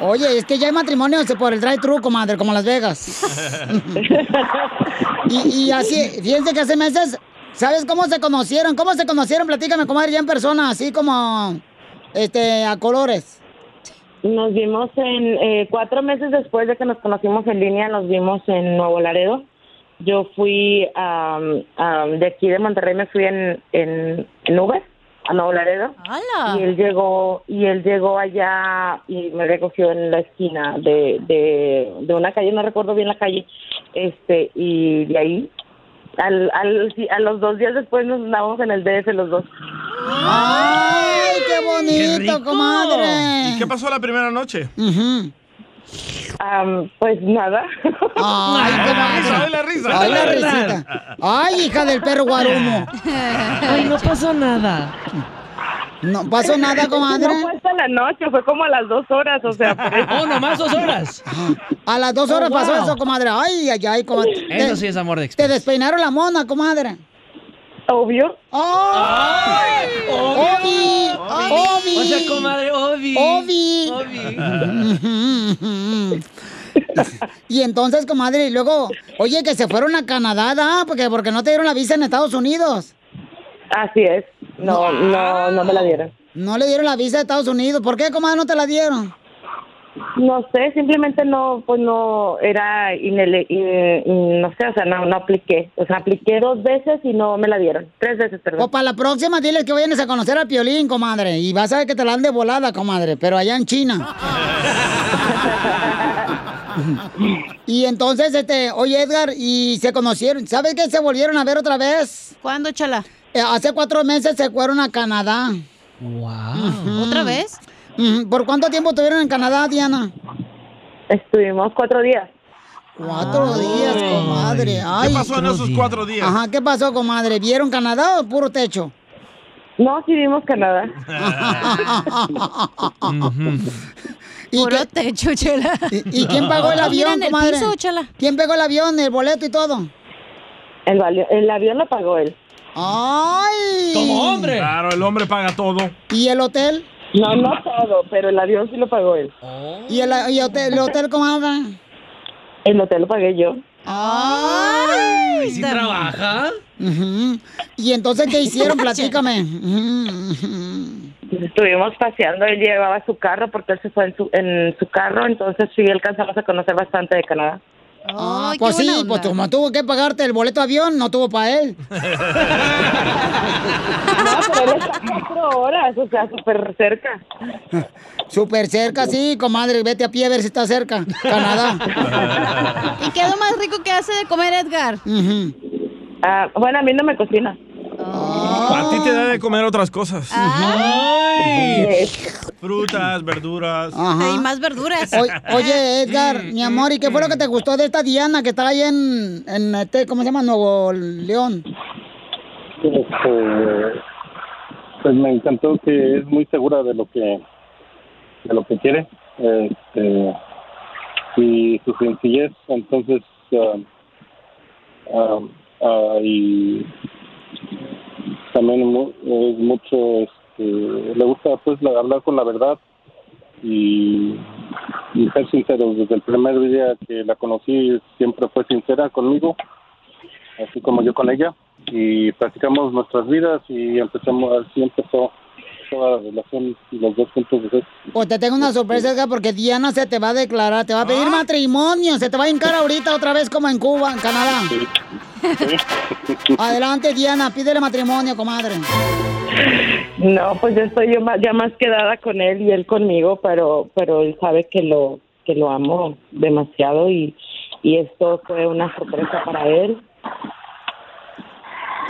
Oye, es que ya hay matrimonios por el drive-thru, comadre, como Las Vegas. <laughs> y, y así, fíjense que hace meses, ¿sabes cómo se conocieron? ¿Cómo se conocieron? Platícame, comadre, ya en persona, así como, este, a colores. Nos vimos en eh, cuatro meses después de que nos conocimos en línea, nos vimos en Nuevo Laredo. Yo fui am, de aquí de Monterrey, me fui en, en, en Uber a Nuevo Laredo. Y él llegó y él llegó allá y me recogió en la esquina de, de, de una calle, no recuerdo bien la calle, este y de ahí al, al, a los dos días después nos andábamos en el DF los dos. ¡Ay, qué bonito, comadre! ¿Y qué pasó la primera noche? Am, pues nada. Ay, comadre. Ay, la risa. Ay, la risita. Ay, hija del perro guarumo. <laughs> Ay, no pasó nada. No pasó nada, comadre. No fue hasta la noche, fue como a las dos horas, o sea. <laughs> Oh, nomás dos horas. A las dos Oh, horas pasó eso, comadre. Ay, ay, ay, comadre. Eso Te- sí es amor de Te despeinaron la mona, comadre. Obvio. ¡Ay! ¡Obi! ¡Obi! O sea, comadre, Obi. ¡Obi! <laughs> Y entonces, comadre, y luego, oye, que se fueron a Canadá, ¿da? Porque, porque no te dieron la visa en Estados Unidos. Así es. No, no, no me la dieron. No le dieron la visa de Estados Unidos. ¿Por qué, comadre, no te la dieron? No sé, simplemente no, pues no, era inele, in- in- no sé, o sea, no, no apliqué. O sea, apliqué dos veces y no me la dieron. Tres veces, perdón. O para la próxima, diles que vayan a conocer al Piolín, comadre. Y vas a ver que te la dan de volada, comadre, pero allá en China. <laughs> <laughs> y entonces, este, oye, Edgar, y se conocieron. ¿Sabes que se volvieron a ver otra vez? ¿Cuándo, chala? Eh, hace cuatro meses se fueron a Canadá. Wow. ¿Otra vez? ¿Por cuánto tiempo estuvieron en Canadá, Diana? Estuvimos cuatro días. Cuatro días, comadre. Ay. ¿Qué pasó en esos cuatro días? Ajá, ¿qué pasó, comadre? ¿Vieron Canadá o puro techo? No, sí vimos Canadá. <laughs> ¿Y Puro qué- techo, chela. <laughs> ¿Y, y quién pagó el ¿No avión, el comadre? piso? ¿Quién pagó el avión, el boleto y todo? El, el avión lo pagó él. ¡Ay! Como hombre. Claro, el hombre paga todo. ¿Y el hotel? No, no todo, pero el avión sí lo pagó él. ¿Y el, y hotel, el hotel, comadre? El hotel lo pagué yo. ¡Ay! ¿Y si trabaja? ¿Y entonces qué hicieron? <laughs> Platícame. Pues estuvimos paseando, él llevaba su carro porque él se fue en su, en su carro, entonces sí alcanzamos a conocer bastante de Canadá. Ah, pues sí, pues como tuvo que pagarte el boleto de avión, no tuvo para él. <laughs> <laughs> No, pero él está cuatro horas, o sea, súper cerca. Súper cerca, sí, comadre, vete a pie a ver si está cerca. Canadá. <laughs> ¿Y qué es lo más rico que hace de comer Edgar? Ah, bueno, a mí no me cocina. A ti te da de comer otras cosas. Ay. Frutas, verduras. Ajá. Y más verduras. O- oye, Edgar, mi amor, ¿y qué fue lo que te gustó de esta Diana que está ahí en, en este, ¿cómo se llama? Nuevo León. Este, pues me encantó que es muy segura de lo que de lo que quiere este, y su sencillez entonces ah, ah, ah, y también es mucho este, le gusta pues la- hablar con la verdad y, y ser sincero. Desde el primer día que la conocí siempre fue sincera conmigo así como yo con ella. Y practicamos nuestras vidas y empezamos así empezó toda la relación y los dos de. Pues te tengo una sorpresa, Edgar, porque Diana se te va a declarar, te va a pedir matrimonio, se te va a hincar ahorita otra vez como en Cuba, en Canadá. Adelante, Diana, pídele matrimonio, comadre. No, pues yo estoy yo más, ya más quedada con él y él conmigo, pero pero él sabe que lo que lo amo demasiado y, y esto fue una sorpresa para él.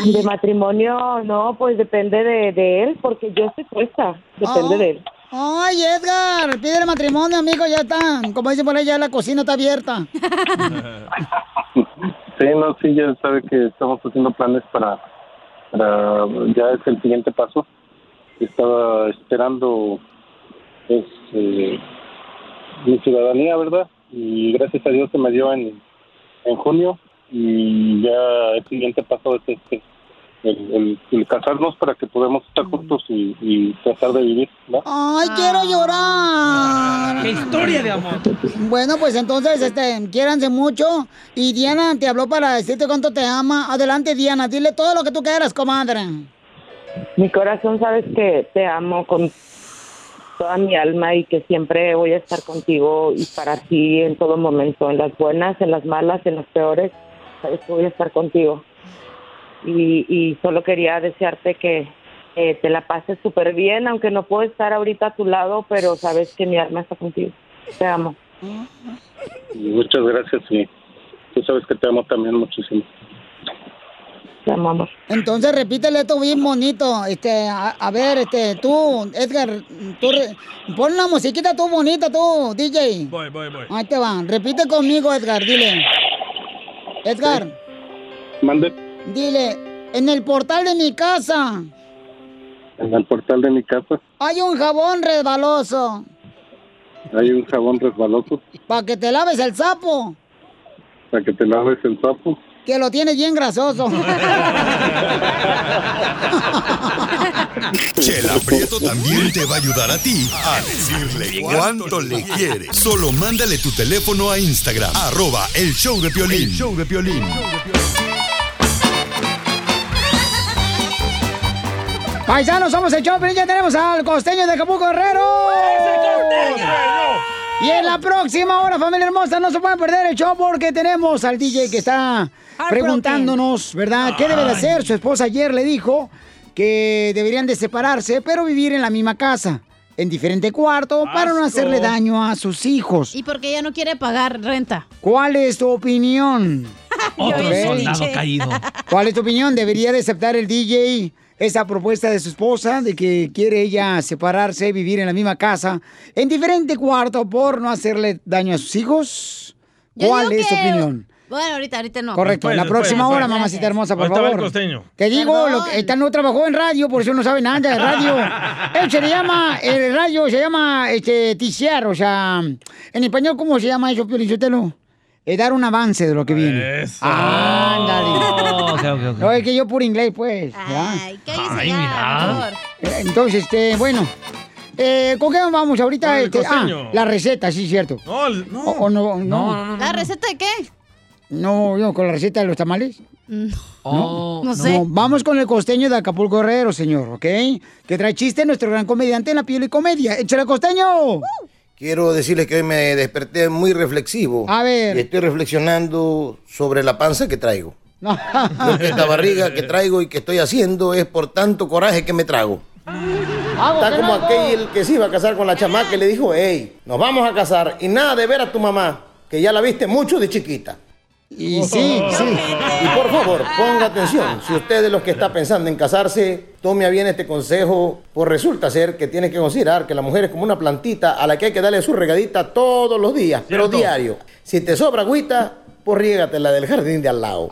De matrimonio, no, pues depende de, de él, porque yo estoy puesta, depende Ah. de él. Ay, Edgar, pídele matrimonio, amigo, ya está. Como dicen por ahí, ya la cocina está abierta. <laughs> Sí, no, sí, ya sabe que estamos haciendo planes para, para ya es el siguiente paso. Estaba esperando pues, eh, mi ciudadanía, ¿verdad? Y gracias a Dios se me dio en, en junio y ya el siguiente paso es este, el, el- el casarnos para que podamos estar juntos y, y tratar de vivir. Ay, quiero llorar. ¡Qué historia de amor! Bueno, pues entonces, este, quiéranse mucho. Y Diana te habló para decirte cuánto te ama. Adelante, Diana, dile todo lo que tú quieras, comadre. Mi corazón sabes que te amo con toda mi alma y que siempre voy a estar contigo y para ti en todo momento, en las buenas, en las malas, en las peores, voy a estar contigo. Y, y solo quería desearte que eh, te la pases súper bien, aunque no puedo estar ahorita a tu lado, pero sabes que mi alma está contigo. Te amo. Muchas gracias y tú sabes que te amo también muchísimo. Te amo, amor. Entonces repítele esto bien bonito. Este, a, a ver, este, tú, Edgar, tú re- pon una musiquita tú bonita, tú, DJ. Voy, voy, voy. Ahí te va. Repite conmigo, Edgar, dile. Edgar, Mande. Dile, en el portal de mi casa. En el portal de mi casa. Hay un jabón resbaloso. Hay un jabón resbaloso. Para que te laves el sapo, para que te laves el sapo. que lo tienes bien grasoso. <laughs> Chela Prieto también te va a ayudar a ti a decirle cuánto le quieres. Solo mándale tu teléfono a Instagram, arroba el show de Piolín. El show de Piolín. Paisanos, somos el Chopin, ya tenemos al costeño de Acapulco Guerrero. Y en la próxima hora, familia hermosa, no se pueden perder el show porque tenemos al DJ que está preguntándonos, ¿verdad? ¿Qué debe de hacer? Su esposa ayer le dijo que deberían de separarse, pero vivir en la misma casa, en diferente cuarto, para no hacerle daño a sus hijos. Y porque ella no quiere pagar renta. ¿Cuál es tu opinión? <laughs> Otro soldado caído. ¿Cuál es tu opinión? ¿Debería de aceptar el DJ esa propuesta de su esposa de que quiere ella separarse, vivir en la misma casa, en diferente cuarto por no hacerle daño a sus hijos? ¿Cuál es tu que- opinión? Bueno, ahorita, ahorita no. Correcto, la próxima hora, mamacita hermosa, por Ahorita va el favor. costeño. Te digo, lo que, esta no trabajó en radio, por eso no sabe nada de radio. <laughs> Él se le llama, el radio se llama este, ticiar, o sea, en español, ¿cómo se llama eso, Piolichotelo? Es dar un avance de lo que viene. Ándale. Oh, <laughs> ok, ok, ok. No, es que yo por inglés, pues. Ay, Ay, mira. Entonces, este, bueno. Eh, ¿Con qué vamos ahorita? Este, ah, la receta, sí, cierto. No, no. O, o no, no. ¿La receta de qué? No, no, con la receta de los tamales. No, no sé. vamos con el costeño de Acapulco Guerrero, señor, ¿ok? Que trae chiste nuestro gran comediante en la piel y comedia. ¡Échale costeño! Quiero decirles que hoy me desperté muy reflexivo. A ver. Y estoy reflexionando sobre la panza que traigo. <laughs> No. Que esta barriga que traigo y que estoy haciendo es por tanto coraje que me trago. Está como aquel que se iba a casar con la chamaca y le dijo, hey, nos vamos a casar y nada de ver a tu mamá, que ya la viste mucho de chiquita. Y sí, sí. Y por favor, ponga atención. Si usted es los que está pensando en casarse, tome a bien este consejo, pues resulta ser que tiene que considerar que la mujer es como una plantita a la que hay que darle su regadita todos los días, pero diario. Si te sobra agüita, pues riégatela del jardín de al lado.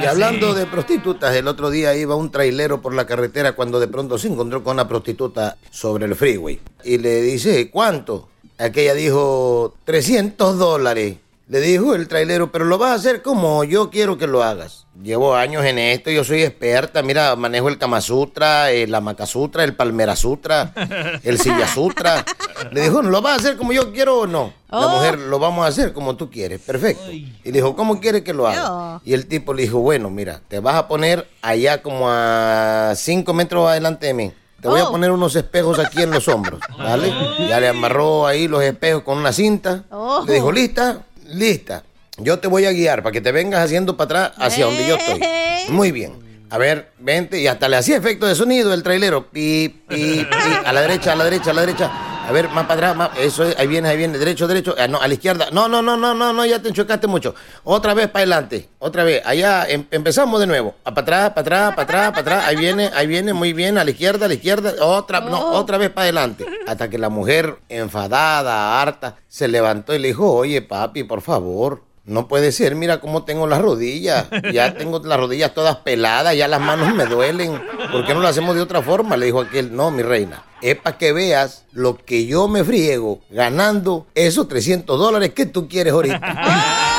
Y hablando de prostitutas, el otro día iba un trailero por la carretera cuando de pronto se encontró con una prostituta sobre el freeway. Y le dice, ¿cuánto? Aquella dijo, 300 dólares. Le dijo el trailero, pero lo vas a hacer como yo quiero que lo hagas. Llevo años en esto, yo soy experta. Mira, manejo el Kama Sutra, el Amaka Sutra, el Palmera Sutra, <laughs> el Silla Sutra. Le dijo, ¿lo vas a hacer como yo quiero o no? La Oh. mujer, lo vamos a hacer como tú quieres. Perfecto. Y le dijo, ¿cómo quieres que lo haga? Y el tipo le dijo, bueno, mira, te vas a poner allá como a 5 metros adelante de mí. Te voy a poner unos espejos aquí en los hombros, ¿vale? <laughs> Ya le amarró ahí los espejos con una cinta. Oh. Le dijo, ¿lista? Lista. Yo te voy a guiar para que te vengas haciendo para atrás hacia donde yo estoy. Muy bien. A ver, vente. Y hasta le hacía efecto de sonido el trailero. Pi, pi, pi. A la derecha, a la derecha, a la derecha. A ver, más para atrás, más. Eso es, ahí viene, ahí viene. Derecho, derecho. Ah, no, a la izquierda. No, no, no, no, no, no, ya te enchocaste mucho. Otra vez para adelante. Otra vez. Allá em- empezamos de nuevo. A para atrás, para atrás, para atrás, para atrás. Ahí viene, ahí viene, muy bien. A la izquierda, a la izquierda. Otra, no, otra vez para adelante. Hasta que la mujer, enfadada, harta, se levantó y le dijo, oye, papi, por favor. No puede ser, mira cómo tengo las rodillas. Ya tengo las rodillas todas peladas, ya las manos me duelen. ¿Por qué no lo hacemos de otra forma? Le dijo aquel, no, mi reina. Es para que veas lo que yo me friego ganando esos 300 dólares que tú quieres ahorita. <laughs>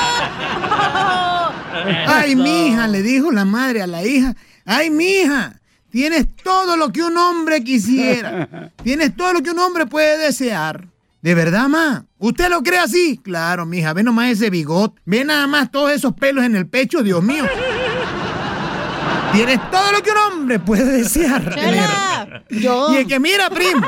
<laughs> Ay, mija, le dijo la madre a la hija. Ay, mija, tienes todo lo que un hombre quisiera. <laughs> Tienes todo lo que un hombre puede desear. ¿De verdad, ma? ¿Usted lo cree así? Claro, mija, ve nomás ese bigote. Ve nada más todos esos pelos en el pecho, Dios mío. Tienes todo lo que un hombre puede desear. tener. Y es que mira, primo,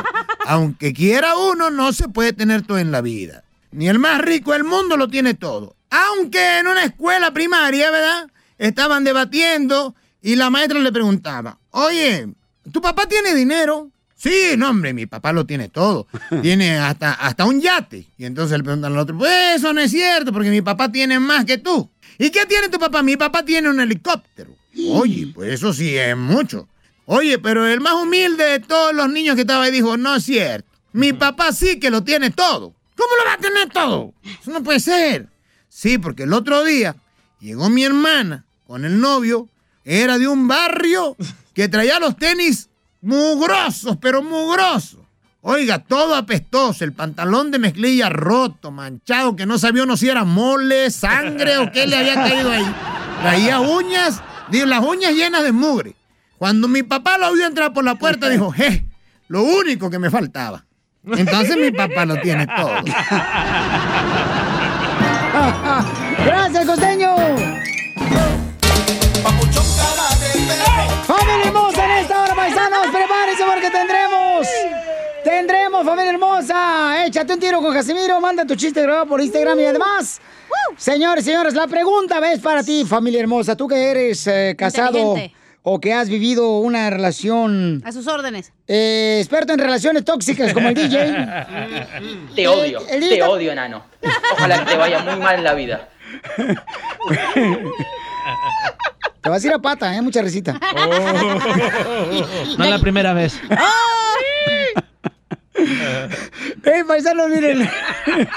aunque quiera uno, no se puede tener todo en la vida. Ni el más rico del mundo lo tiene todo. Aunque en una escuela primaria, ¿verdad? Estaban debatiendo y la maestra le preguntaba, oye, ¿tu papá tiene dinero? Sí, no, hombre, mi papá lo tiene todo. <laughs> Tiene hasta, hasta un yate. Y entonces le preguntan al otro, pues eso no es cierto, porque mi papá tiene más que tú. ¿Y qué tiene tu papá? Mi papá tiene un helicóptero. Oye, pues eso sí es mucho. Oye, pero el más humilde de todos los niños que estaba ahí dijo, no es cierto. Mi papá sí que lo tiene todo. ¿Cómo lo va a tener todo? Eso no puede ser. Sí, porque el otro día llegó mi hermana con el novio. Era de un barrio que traía los tenis mugrosos, pero mugrosos. Oiga, todo apestoso, el pantalón de mezclilla roto, manchado, que no sabía uno si era mole, sangre o qué le había caído ahí. Traía uñas, digo, las uñas llenas de mugre. Cuando mi papá lo vio entrar por la puerta, dijo, je, lo único que me faltaba. Entonces mi papá lo tiene todo. <laughs> ¡Gracias, costeño! ¡Familia hermosa en esta hora, paisanos! ¡Prepárense porque tendremos! ¡Tendremos, familia hermosa! Échate un tiro con Casimiro, manda tu chiste grabado por Instagram y además... Señores, señores, la pregunta es para ti, familia hermosa. Tú que eres eh, casado o que has vivido una relación... A sus órdenes. eh, experto en relaciones tóxicas como el DJ. <laughs> Te odio, el te odio, enano. Ojalá que te vaya muy mal en la vida. Te vas a ir a pata, ¿eh? Mucha risita. <laughs> No es la primera vez. <laughs> ¡Ey, paisanos, miren!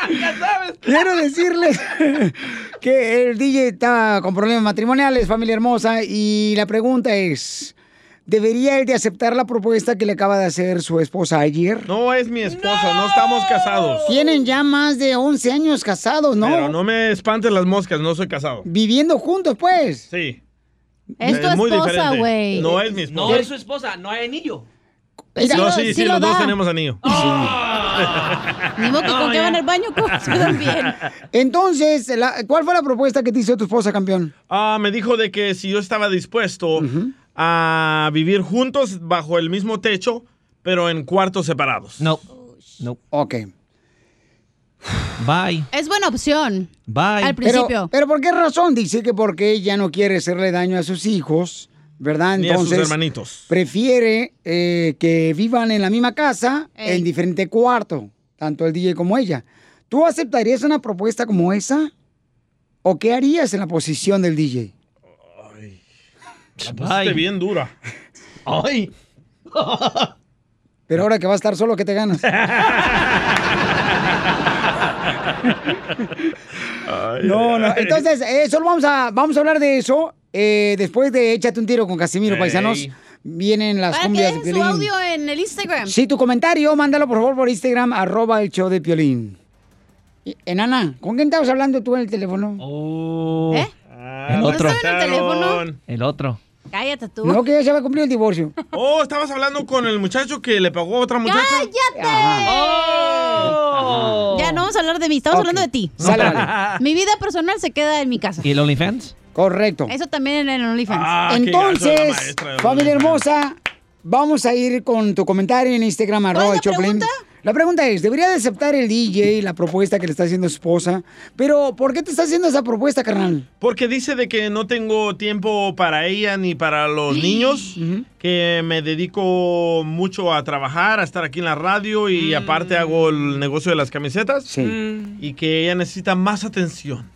<laughs> Quiero decirles que el DJ está con problemas matrimoniales, familia hermosa, y la pregunta es, ¿debería él de aceptar la propuesta que le acaba de hacer su esposa ayer? No es mi esposa, no, estamos casados. Tienen ya más de 11 años casados, ¿no? Pero no me espantes las moscas, no soy casado. Viviendo juntos, pues. Sí. Es tu muy esposa, güey. No es mi esposa. No es su esposa, no hay anillo. No, sí, sí, los dos tenemos anillo. <laughs> Ni modo que con que van al baño, ¿cómo se dan bien? <laughs> Entonces, la- ¿cuál fue la propuesta que te hizo tu esposa, campeón? Ah, me dijo de que si yo estaba dispuesto a vivir juntos bajo el mismo techo, pero en cuartos separados. No. No. Ok. Bye. Es buena opción. Bye. Al Pero, principio. pero ¿por qué razón? Dice que porque ella no quiere hacerle daño a sus hijos, ¿verdad? Ni a sus Entonces, hermanitos. prefiere eh, que vivan en la misma casa, en diferente cuarto, tanto el DJ como ella. ¿Tú aceptarías una propuesta como esa? ¿O qué harías en la posición del DJ? La pusiste bien dura. Ay. Pero ahora que va a estar solo, ¿qué te ganas? <laughs> No, no. Entonces, eh, solo vamos a, vamos a hablar de eso. Eh, después de Échate un tiro con Casimiro, paisanos. Vienen las ¿Para qué cumbias de es su Piolín. audio en el Instagram? Sí, tu comentario, mándalo por favor por Instagram, arroba el show de Piolín. Enana, ¿con quién estabas hablando tú en el teléfono? ¿Eh? El ¿No otro. estaba en el teléfono? El otro. Cállate tú. No, que ya se va a cumplir el divorcio. Oh, estabas hablando con el muchacho que le pagó a otra muchacha. ¡Cállate! Ya no vamos a hablar de mí, estamos hablando de ti. Mi vida personal se queda en mi casa. ¿Y el OnlyFans? Correcto. Eso también en el OnlyFans. Ah, Entonces, familia hermosa, vamos a ir con tu comentario en Instagram, arroba el Choplin. La pregunta es, ¿debería de aceptar el DJ la propuesta que le está haciendo su esposa? Pero, ¿por qué te está haciendo esa propuesta, carnal? Porque dice de que no tengo tiempo para ella ni para los niños, que me dedico mucho a trabajar, a estar aquí en la radio y aparte hago el negocio de las camisetas. Y que ella necesita más atención.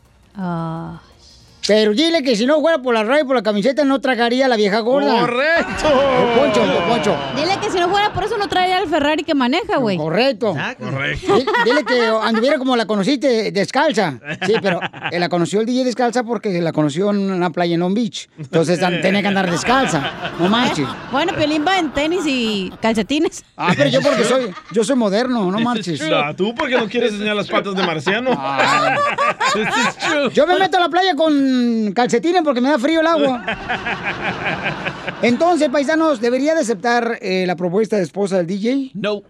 Pero dile que si no fuera por la radio y por la camiseta, no tragaría a la vieja gorda. ¡Correcto! Poncho, Poncho. Dile que si no fuera por eso no traería el Ferrari que maneja, güey. Correcto. Correcto. Di- Dile que anduviera como la conociste, descalza. Sí, pero eh, la conoció el DJ descalza porque la conoció en una playa en Long Beach. Entonces tenía que andar descalza. No manches. Bueno, Piolín va en tenis y calcetines. Ah, pero yo porque soy, yo soy moderno, no marches. Ah, ¿Tú por qué no quieres enseñar las patas de marciano? Yo me meto a la playa con calcetines porque me da frío el agua. <laughs> Entonces, paisanos, ¿debería de aceptar eh, la propuesta de esposa del DJ? No.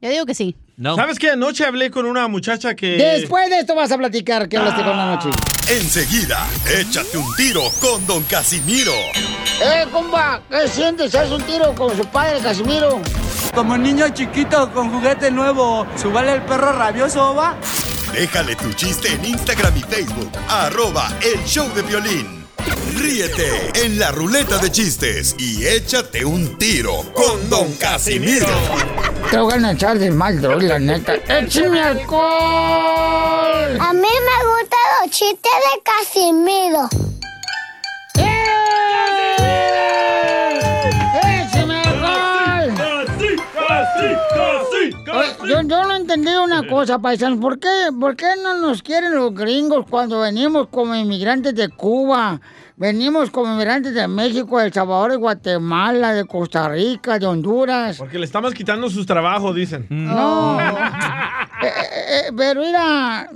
Yo digo que sí. ¿Sabes qué? Anoche hablé con una muchacha que... Después de esto vas a platicar que hablaste con la noche. Enseguida, échate un tiro con Don Casimiro. Eh, compa, ¿qué sientes? ¿Haz un tiro con su padre, Casimiro? Como niño chiquito con juguete nuevo, ¿subale el perro rabioso, va? Déjale tu chiste en Instagram y Facebook, arroba el show de violín. Ríete en la ruleta de chistes y échate un tiro con Don Casimiro. Te voy a echar de mal, la neta. ¡Échame alcohol! A mí me gustan los chistes de Casimiro. ¡Échame Yo, yo no entendí una cosa, paisanos. ¿Por qué, ¿Por qué no nos quieren los gringos cuando venimos como inmigrantes de Cuba? Venimos como inmigrantes de México, de El Salvador, de Guatemala, de Costa Rica, de Honduras. Porque le estamos quitando sus trabajos, dicen. No. <laughs> Eh, eh, eh, pero mira,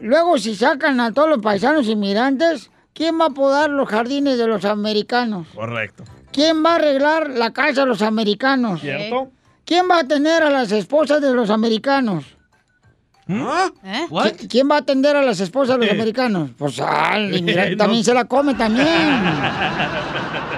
luego si sacan a todos los paisanos inmigrantes, ¿quién va a podar los jardines de los americanos? Correcto. ¿Quién va a arreglar la casa de los americanos? ¿Cierto? ¿Quién va a atender a las esposas de los americanos? ¿Ah? ¿Qui- ¿Quién va a atender a las esposas de los americanos? Pues No. <laughs> también se la come también. <laughs>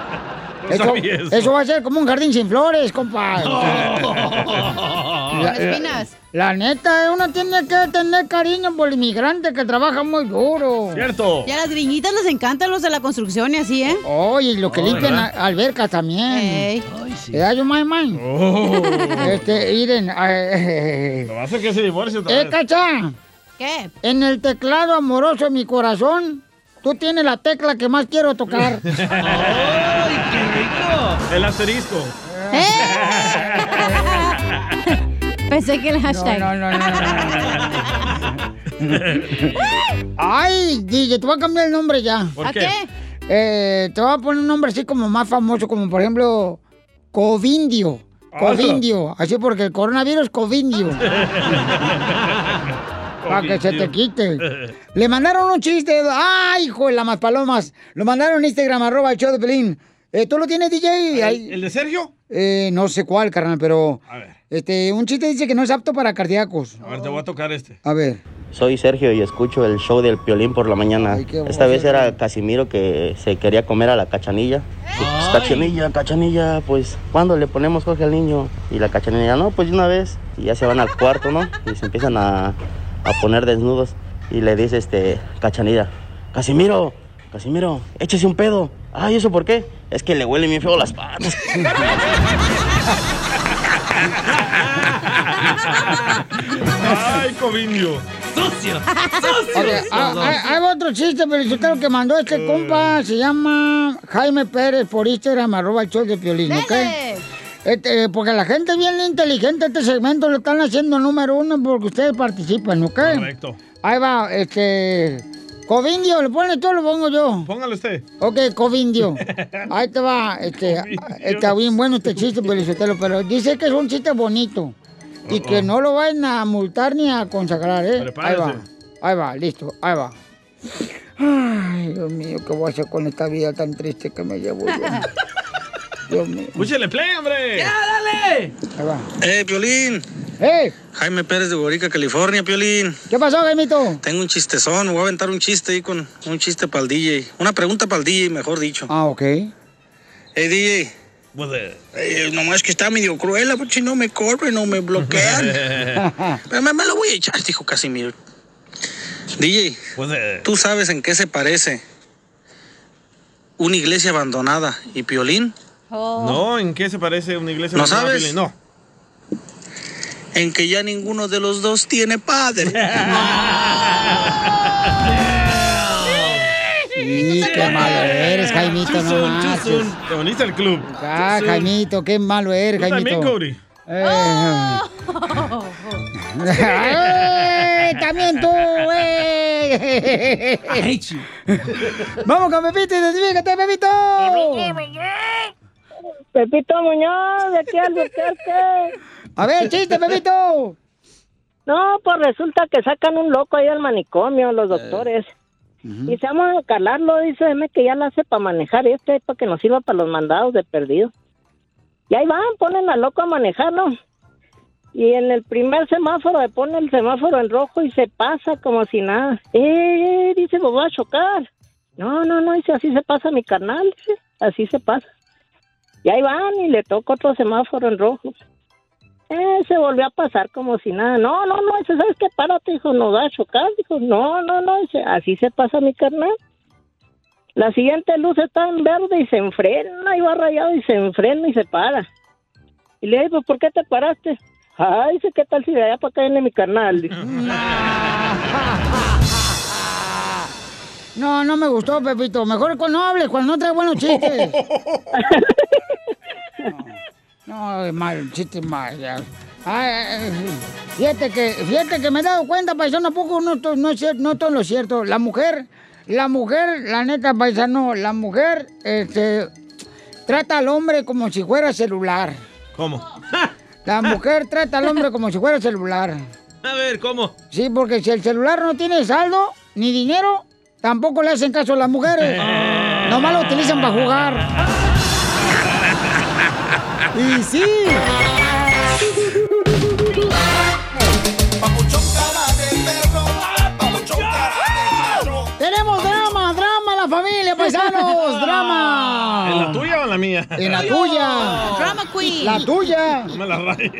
<laughs> Eso, sabía eso. eso va a ser como un jardín sin flores, compa. <laughs> Con espinas. La neta, uno tiene que tener cariño por el inmigrante que trabaja muy duro. Cierto. Y a las gringuitas les encantan los de la construcción y así, ¿eh? Oye, y lo que Oh, limpian a- albercas también. Ey. ¿Verdad, yo, my? Oh. Este, miren. eh, Lo va a hacer que se divorcie otra ¡Eh, cacha! ¿Qué? En el teclado amoroso de mi corazón, tú tienes la tecla que más quiero tocar. <laughs> El asterisco. <laughs> Pensé que el hashtag. No, no, no, no, <laughs> Ay, DJ, te voy a cambiar el nombre ya. ¿Por ¿A qué? Eh, te voy a poner un nombre así como más famoso, como por ejemplo, Covindio. Covindio. Así porque el coronavirus es Covindio. <laughs> Para que se te quite. Le mandaron un chiste. ¡Ay, hijo de la más palomas! Lo mandaron en Instagram, arroba el show de Pelín. Eh, ¿Tú lo tienes, DJ? Ahí- ¿El de Sergio? Eh, no sé cuál, carnal, pero... A ver. Este, un chiste dice que no es apto para cardíacos. A ver, te voy a tocar este. A ver. Soy Sergio y escucho el show del Piolín por la mañana. qué Esta vez era Casimiro que se quería comer a la cachanilla. Y, pues, cachanilla, cachanilla, pues, ¿cuándo le ponemos Jorge al niño? Y la cachanilla, no, pues de una vez. Y ya se van al cuarto, ¿no? Y se empiezan a, a poner desnudos. Y le dice este, cachanilla, Casimiro, Casimiro, échese un pedo. Ay, ¿eso por qué? Es que le huele bien feo las patas. Ay, Covindio. ¡Sucio! Ok, ah, hay, hay otro chiste, pero yo creo que mandó este compa, se llama Jaime Pérez por Instagram, arroba el show de Piolín, ¿ok? Este, porque la gente bien inteligente, este segmento lo están haciendo número uno porque ustedes participan, ¿ok? Correcto. Ahí va, este... Covindio, ¿lo pone tú o lo pongo yo? Póngalo usted. Ok, Covindio. <laughs> Ahí te va. Este, está bien bueno este chiste, Pelizotelo, pero dice que es un chiste bonito. Y que no lo vayan a multar ni a consagrar, ¿eh? Ahí Prepárese. va. Ahí va, listo. Ahí va. Ay, Dios mío, ¿qué voy a hacer con esta vida tan triste que me llevo yo? <laughs> Dios mío. Escúchele play, hombre. ¡Ya, dale! Ahí va. Eh, Piolín. ¡Eh! Jaime Pérez de Borica, California, Piolín. ¿Qué pasó, Jaimito? Tengo un chistezón, voy a aventar un chiste ahí con un chiste para el DJ. Una pregunta para el DJ, mejor dicho. Ah, ok. Hey, DJ. Eh, nomás que está medio cruel, si no me corren, no me bloquean. <laughs> Pero me, me lo voy a echar, dijo Casimiro. DJ, ¿tú sabes en qué se parece una iglesia abandonada y Piolín? No, ¿en qué se parece una iglesia? ¿No abandonada, sabes? Piolín? No. En que ya ninguno de los dos tiene padre. <laughs> Sí, qué malo eres, Jaimito, no manches. Te uniste al club. Ah, Jaimito, qué malo eres, Tú Jaimito. también, Cody. Eh. <laughs> <laughs> También tú, eh. Vamos con Pepito, identifícate, Pepito. Pepito Muñoz, de aquí al Albuquerque. A ver, chiste, Pepito. No, pues resulta que sacan un loco ahí al manicomio, los doctores. Y se llama a calarlo, dice dime que ya la hace para manejar este, para que nos sirva para los mandados de perdido. Y ahí van, ponen al loco a manejarlo. Y en el primer semáforo le pone el semáforo en rojo y se pasa como si nada. Eh, dice, me voy a chocar. No, no, no, dice, así se pasa mi carnal, dice, así se pasa. Y ahí van y le toca otro semáforo en rojo. Eh, se volvió a pasar como si nada. No, no, no, dice, ¿sabes qué? Párate, dijo, no va a chocar. Dijo, no, no, no, dice, así se pasa mi carnal. La siguiente luz está en verde y se enfrena, y va rayado y se enfrena y se para. Y le digo, ¿por qué te paraste? Ay, dice, ¿qué tal si de allá para acá viene mi carnal? <laughs> No, no me gustó, Pepito. Mejor cuando no hables, cuando no traes buenos chistes. No, <laughs> no, mal, chiste mal. ya. Ay, fíjate que, fíjate que me he dado cuenta, paisano, ¿a poco no, no es cier- no todo lo cierto? La mujer, la mujer, la neta, paisano, la mujer, este, trata al hombre como si fuera celular. ¿Cómo? <laughs> La mujer trata al hombre como si fuera celular. A ver, ¿cómo? Sí, porque si el celular no tiene saldo ni dinero, tampoco le hacen caso a las mujeres. <laughs> Nomás lo utilizan para jugar. Y sí. Tenemos drama, drama la familia, paisanos, drama. ¿En la tuya o en la mía? En la tuya. Drama queen. La tuya. No me la rayes.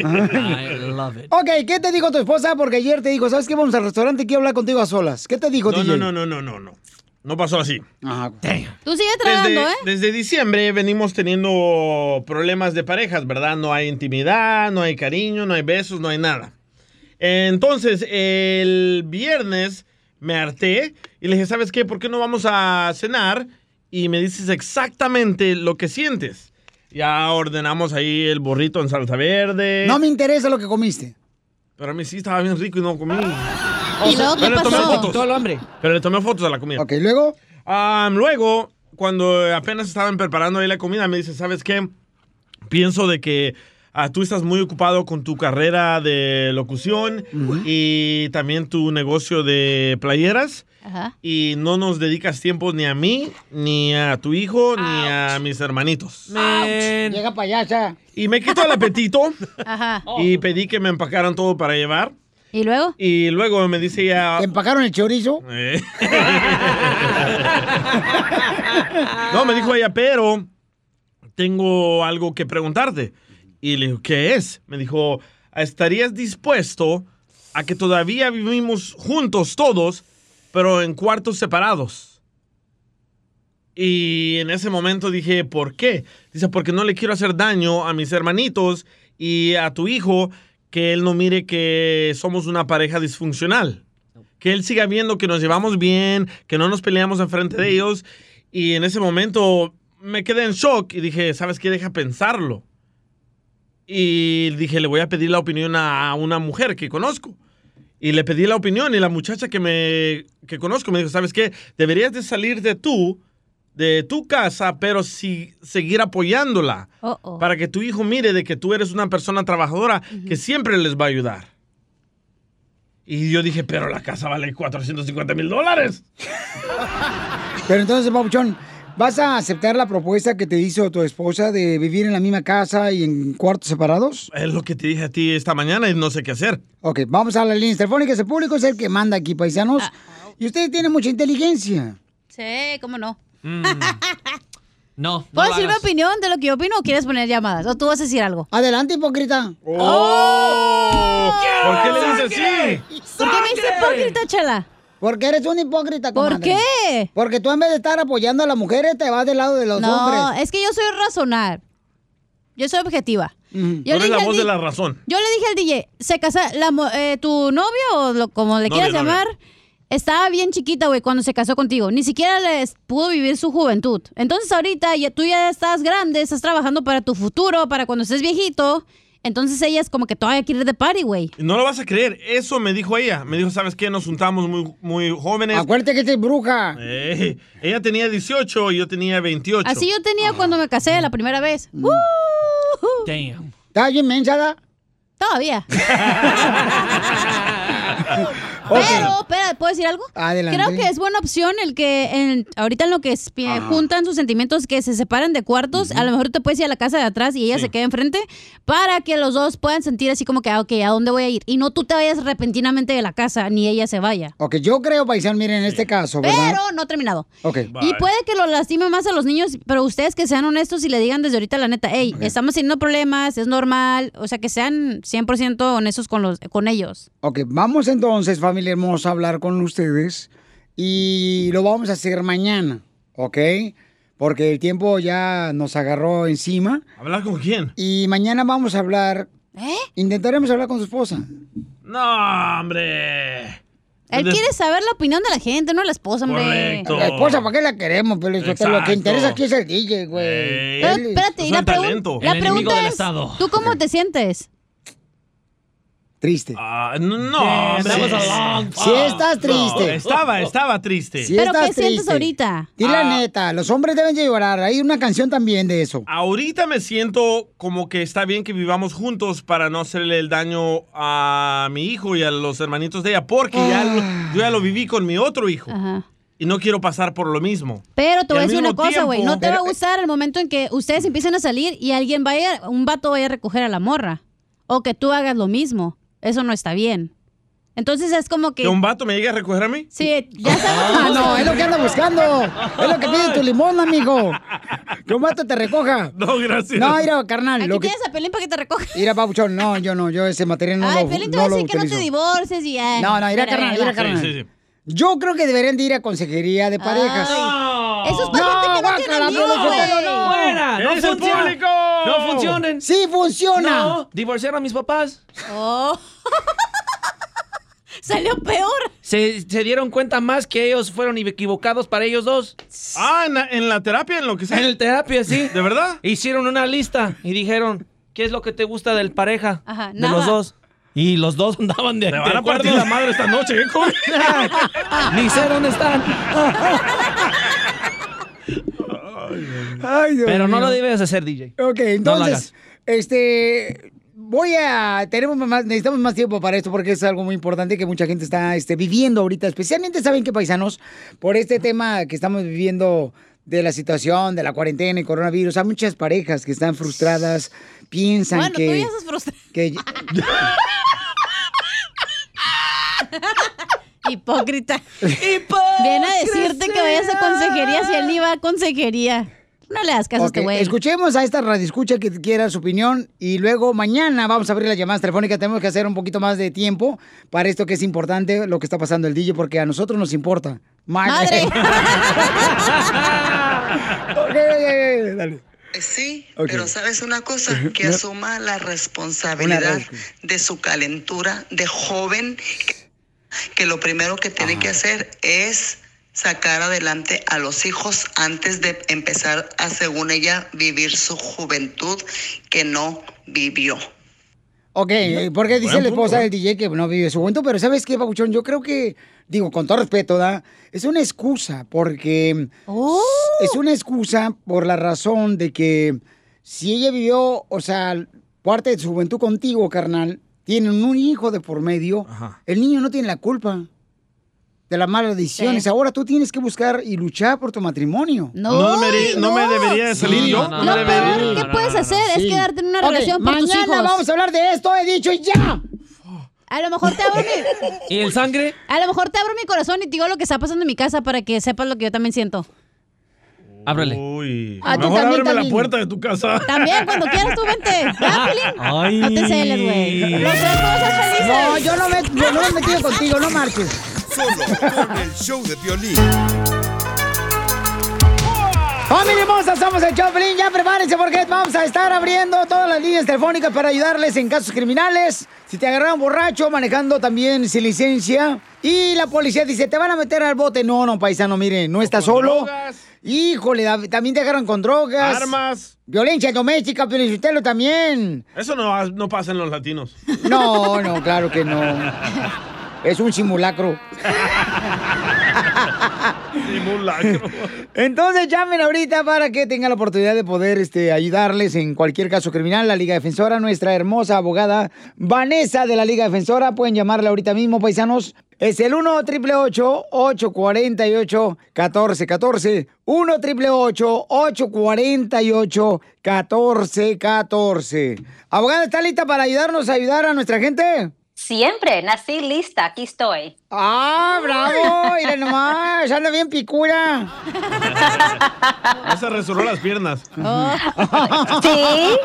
Ok, ¿qué te dijo tu esposa? Porque ayer te dijo, ¿sabes qué? Vamos al restaurante, quiero hablar contigo a solas. ¿Qué te dijo, No, DJ? no, no, no, no, no. No pasó así. Tú sigues tragando, Desde, ¿eh? desde diciembre venimos teniendo problemas de parejas, ¿verdad? No hay intimidad, no hay cariño, no hay besos, no hay nada. Entonces, el viernes me harté y le dije, ¿sabes qué? ¿Por qué no vamos a cenar? Y me dices exactamente lo que sientes. Ya ordenamos ahí el burrito en salsa verde. No me interesa lo que comiste. Pero a mí sí estaba bien rico y no comí. ¿Y luego qué Pero le tomé pasó? fotos. Todo el hambre. Pero le tomé fotos a la comida. Ok, ¿luego? luego, cuando apenas estaban preparando ahí la comida, me dice, ¿sabes qué? Pienso de que ah, tú estás muy ocupado con tu carrera de locución y también tu negocio de playeras Ajá. y no nos dedicas tiempo ni a mí, ni a tu hijo, ni a mis hermanitos. Llega payasa. Y me quito el apetito Ajá. y pedí que me empacaran todo para llevar. ¿Y luego? Y luego me dice ella... ¿Te empacaron el chorizo? Eh. no, me dijo ella, pero tengo algo que preguntarte. Y le digo, ¿qué es? Me dijo, ¿estarías dispuesto a que todavía vivimos juntos todos, pero en cuartos separados? Y en ese momento dije, ¿por qué? Dice, porque no le quiero hacer daño a mis hermanitos y a tu hijo, que él no mire que somos una pareja disfuncional. Que él siga viendo que nos llevamos bien, que no nos peleamos enfrente de ellos. Y en ese momento me quedé en shock y dije, ¿sabes qué? Deja pensarlo. Y dije, le voy a pedir la opinión a una mujer que conozco. Y le pedí la opinión y la muchacha que me que conozco me dijo, ¿sabes qué? Deberías de salir de tú, de tu casa, pero sí seguir apoyándola. Para que tu hijo mire de que tú eres una persona trabajadora que siempre les va a ayudar. Y yo dije, pero la casa vale 450 mil dólares. <laughs> Pero entonces, Papuchón, ¿vas a aceptar la propuesta que te hizo tu esposa de vivir en la misma casa y en cuartos separados? Es lo que te dije a ti esta mañana y no sé qué hacer. Ok, vamos a las líneas telefónicas. El público es el que manda aquí, paisanos. Y usted tiene mucha inteligencia. Sí, ¿cómo no? No. ¿Puedo lo decir mi opinión de lo que yo opino o quieres poner llamadas? ¿O tú vas a decir algo? Adelante, hipócrita. ¡Oh! ¿Por qué le dices así? ¿Por qué me dices hipócrita, chela? Porque eres un hipócrita, ¿Por comadre. qué? Porque tú en vez de estar apoyando a las mujeres, te vas del lado de los no, hombres. es que yo soy razonar. Yo soy objetiva. Tú Yo eres le la dije voz de la razón. Yo le dije al DJ, se casa, la, mo- eh, tu novio o lo- como le Novia, quieras novia. llamar, estaba bien chiquita, güey, cuando se casó contigo. Ni siquiera les pudo vivir su juventud. Entonces ahorita ya, tú ya estás grande, estás trabajando para tu futuro, para cuando estés viejito. Entonces ella es como que todavía quiere ir de party, güey. No lo vas a creer, eso me dijo ella. Me dijo, ¿sabes qué? Nos juntamos muy, muy jóvenes. Acuérdate que esta es bruja. Eh, ella tenía 18 y yo tenía 28. Así yo tenía cuando me casé la primera vez. Mm. Uh, Damn. ¿Estás bien mensada? Todavía. <laughs> Pero, espera, ¿puedo decir algo? Adelante. Creo que es buena opción el que en- ahorita en lo que juntan sus sentimientos, que se separan de cuartos, a lo mejor te puedes ir a la casa de atrás y ella se queda enfrente para que los dos puedan sentir así como que, ah, ok, ¿a dónde voy a ir? Y no tú te vayas repentinamente de la casa, ni ella se vaya. Ok, yo creo, paisano, miren, en este caso, ¿verdad? Pero no he terminado. Ok. Y puede que lo lastime más a los niños, pero ustedes que sean honestos y le digan desde ahorita la neta, hey, estamos teniendo problemas, es normal, o sea, que sean 100% honestos con, los, con ellos. Ok, vamos entonces, familia hermosa, a hablar con ustedes y lo vamos a hacer mañana, ¿ok? Porque el tiempo ya nos agarró encima ¿Hablar con quién? y mañana vamos a hablar, ¿Eh? intentaremos hablar con su esposa. No, hombre. Él quiere saber la opinión de la gente, no la esposa, hombre. Correcto. La esposa, ¿para qué la queremos? Pero lo que interesa aquí es el DJ, güey. Pero espérate, y la, pregun- la pregunta es, ¿tú cómo te sientes? Triste. Ah, no, no, hombre. That was a long Sí estás triste. No, estaba, estaba triste. Sí ¿Pero estás qué sientes ahorita? Di la Ah. neta, los hombres deben de llorar. Hay una canción también de eso. Ahorita me siento como que está bien que vivamos juntos para no hacerle el daño a mi hijo y a los hermanitos de ella, porque ya Ah. lo- yo ya lo viví con mi otro hijo. Ajá. Y no quiero pasar por lo mismo. Pero te voy a decir una cosa, güey. No te va a gustar el momento en que ustedes empiecen a salir y alguien vaya, un vato vaya a recoger a la morra. O que tú hagas lo mismo. Eso no está bien. Entonces es como que... ¿Que un vato me llegue a recoger a mí? Sí, ya sabes. Ah, no, es lo que anda buscando. Es lo que pide tu limón, amigo. Que un vato te recoja. No, gracias. No, mira, carnal. Aquí Lo que... tienes a Pelín para que te recoja. Mira, Pabuchón, no, yo no, yo ese material no Ay, lo, Pelín te no va a decir que no te divorces y ya. No, no, mira, Pero, carnal, carnal. Sí, sí, sí. Yo creo que deberían de ir a consejería de parejas. Eso es para gente que no guácala, tiene Piolín amigos, no. ¡Fuera! ¡No ¡Es el funciona! público! ¡No funcionen! Sí funciona. No, divorciaron a mis papás. Oh. <laughs> Salió peor. Se, se dieron cuenta más que ellos fueron equivocados para ellos dos. Ah, en la, en la terapia, en lo que sea. En el terapia, sí. ¿De verdad? Hicieron una lista y dijeron, ¿qué es lo que te gusta del pareja? Ajá, de nada. los dos. Y los dos andaban de, Te de van a partir la madre esta noche, ¿eh? <laughs> Ni sé dónde están. Ay, Dios Pero no mío. lo debes hacer, DJ. Ok, entonces, este, voy a, tenemos más, necesitamos más tiempo para esto porque es algo muy importante que mucha gente está este, viviendo ahorita, especialmente, ¿saben qué, paisanos? Por este tema que estamos viviendo de la situación, de la cuarentena y coronavirus, hay muchas parejas que están frustradas, piensan Bueno, que... tú ya estás frustrado. que- <laughs> Hipócrita. Viene a decirte que vayas a consejería si él ni va a consejería. No le das caso a este güey. Escuchemos a esta radioescucha que quiera su opinión y luego mañana vamos a abrir las llamadas telefónicas. Tenemos que hacer un poquito más de tiempo para esto que es importante, lo que está pasando el DJ, porque a nosotros nos importa. Madre. <laughs> Ok, ok, ok, dale. Sí, pero sabes una cosa, <laughs> que asuma la responsabilidad de su calentura de joven, que lo primero que tiene que hacer es sacar adelante a los hijos antes de empezar a, según ella, vivir su juventud que no vivió. Ok, porque dice la esposa punto, del DJ que no vive su juventud, pero ¿sabes qué, Pabuchón? Yo creo que, digo, con todo respeto, ¿da? Es una excusa, porque es una excusa por la razón de que si ella vivió, o sea, parte de su juventud contigo, carnal, tienen un hijo de por medio, el niño no tiene la culpa de las malas decisiones. Sí. Ahora tú tienes que buscar y luchar por tu matrimonio. No debería- no me debería de salir yo. No, no Lo peor que puedes hacer es Sí. quedarte en una relación por tus mañana hijos. vamos a hablar de esto, he dicho ya. A lo mejor te abro mi... ¿Y el sangre? A lo mejor te abro mi corazón y te digo lo que está pasando en mi casa para que sepas lo que yo también siento. Ábrale. Uy. Tú Mejor también, ábreme la también. puerta de tu casa. También, cuando quieras tú vente. <laughs> Ay. No te celes, güey. A. No, yo no me, yo no me he metido contigo, no marches. Solo con el show de violín. ¡Familia hermosa! Somos el Choplin. Ya prepárense porque vamos a estar abriendo todas las líneas telefónicas para ayudarles en casos criminales. Si te agarraron borracho, manejando también sin licencia. Y la policía dice, te van a meter al bote. No, no, paisano, mire, no estás solo. Híjole, da- también te agarran con drogas. Armas. Violencia doméstica, Piolichotelo también. Eso no, no pasa en los latinos. No, no, claro que no. <laughs> Es un simulacro. Simulacro. Entonces llamen ahorita para que tengan la oportunidad de poder este, ayudarles en cualquier caso criminal. La Liga Defensora, nuestra hermosa abogada Vanessa de la Liga Defensora. Pueden llamarla ahorita mismo, paisanos. Es el 1 888 848 1414 1 888 848 1414 Abogada, ¿está lista para ayudarnos a ayudar a nuestra gente? Siempre, nací lista, aquí estoy. ¡Ah, bravo! Mira nomás, anda bien picura. <laughs> Ya se resolvió las piernas. ¿Sí? <laughs>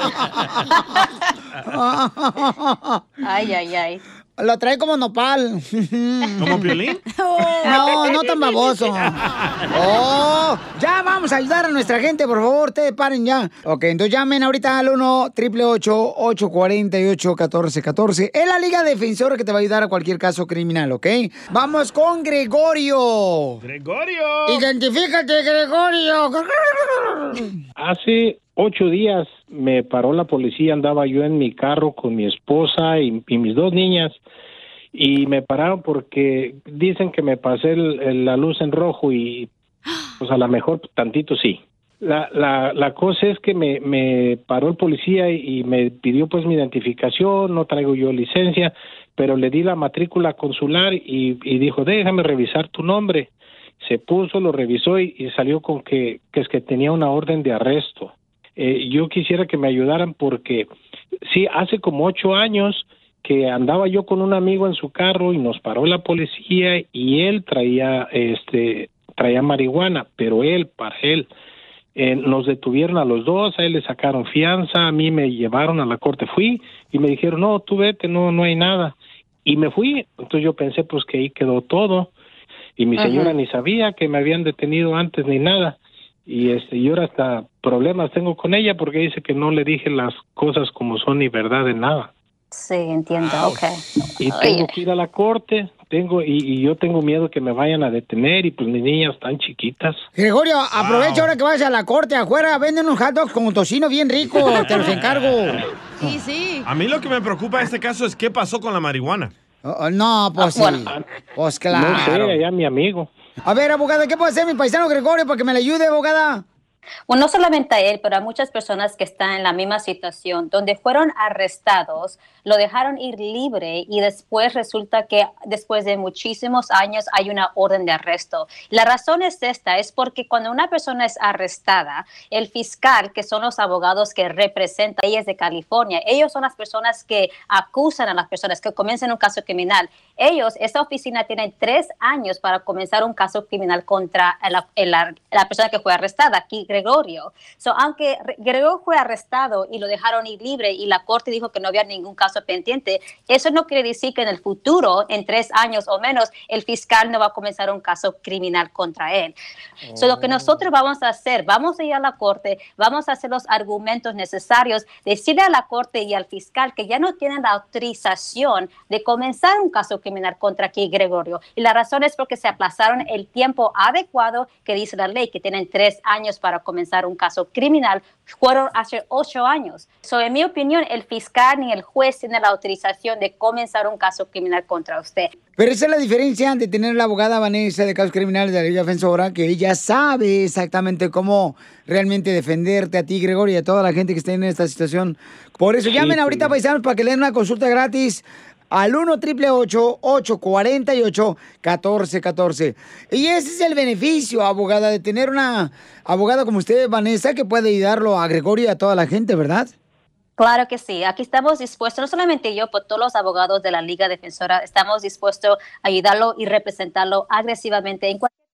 Ay, ay, ay. Lo trae como nopal. <laughs> ¿Como Piolín? No, no tan baboso. Oh, ya vamos a ayudar a nuestra gente, por favor, te paren ya. Ok, entonces llamen ahorita al 1 888 848 1414 Es la Liga Defensora que te va a ayudar a cualquier caso criminal, ¿ok? Vamos con Gregorio. ¡Gregorio! Identifícate, Gregorio. Hace ocho días me paró la policía, andaba yo en mi carro con mi esposa y, mis dos niñas y me pararon porque dicen que me pasé el- la luz en rojo y pues a lo mejor tantito sí. La, la, la cosa es que me, me paró el policía y, y me pidió pues mi identificación, no traigo yo licencia, pero le di la matrícula consular y, y dijo, déjame revisar tu nombre. Se puso, lo revisó y, y salió con que, que es que tenía una orden de arresto. Eh, yo quisiera que me ayudaran porque sí, hace como ocho años que andaba yo con un amigo en su carro y nos paró la policía y él traía este traía marihuana, pero él para él eh, nos detuvieron a los dos, a él le sacaron fianza, a mí me llevaron a la corte, fui y me dijeron, no, tú vete, no, no hay nada. Y me fui, entonces yo pensé pues que ahí quedó todo y mi Ajá. señora ni sabía que me habían detenido antes ni nada y este y ahora hasta problemas tengo con ella porque dice que no le dije las cosas como son ni verdad de nada Sí, entiendo, ok. y tengo que ir a la corte tengo y, y yo tengo miedo que me vayan a detener y pues mis niñas están chiquitas Gregorio, aprovecha ahora que vas a la corte afuera, venden unos hot dogs con tocino bien rico, te los encargo. <laughs> Sí, sí. A mí lo que me preocupa de este caso es qué pasó con la marihuana. Oh, no, pues sí. Pues claro. no sé allá mi amigo A ver, abogada, ¿qué puede hacer mi paisano Gregorio para que me le ayude, abogada? Bueno, no solamente a él, pero a muchas personas que están en la misma situación, donde fueron arrestados, lo dejaron ir libre y después resulta que después de muchísimos años hay una orden de arresto. La razón es esta, es porque cuando una persona es arrestada, el fiscal, que son los abogados que representan leyes de California, ellos son las personas que acusan a las personas que comienzan un caso criminal. Ellos, esa oficina tiene tres años para comenzar un caso criminal contra la, la- la persona que fue arrestada, aquí Gregorio. So, aunque Re- Gregorio fue arrestado y lo dejaron ir libre y la corte dijo que no había ningún caso pendiente, eso no quiere decir que en el futuro, en tres años o menos, el fiscal no va a comenzar un caso criminal contra él. So, lo que nosotros vamos a hacer, vamos a ir a la corte, vamos a hacer los argumentos necesarios, decirle a la corte y al fiscal que ya no tienen la autorización de comenzar un caso criminal contra aquí Gregorio. Y la razón es porque se aplazaron el tiempo adecuado que dice la ley, que tienen tres años para comenzar un caso criminal, fueron hace ocho años. So, en mi opinión, el fiscal ni el juez tienen la autorización de comenzar un caso criminal contra usted. Pero esa es la diferencia de tener la abogada Vanessa de casos criminales de la Liga Defensora, que ella sabe exactamente cómo realmente defenderte a ti, Gregorio, y a toda la gente que está en esta situación. Por eso Sí, llamen sí. ahorita, paisanos, para que le den una consulta gratis al 1 888 848 1414 Y ese es el beneficio, abogada, de tener una abogada como usted, Vanessa, que puede ayudarlo a Gregorio y a toda la gente, ¿verdad? Claro que sí, aquí estamos dispuestos, no solamente yo, pero todos los abogados de la Liga Defensora, estamos dispuestos a ayudarlo y representarlo agresivamente en cualquier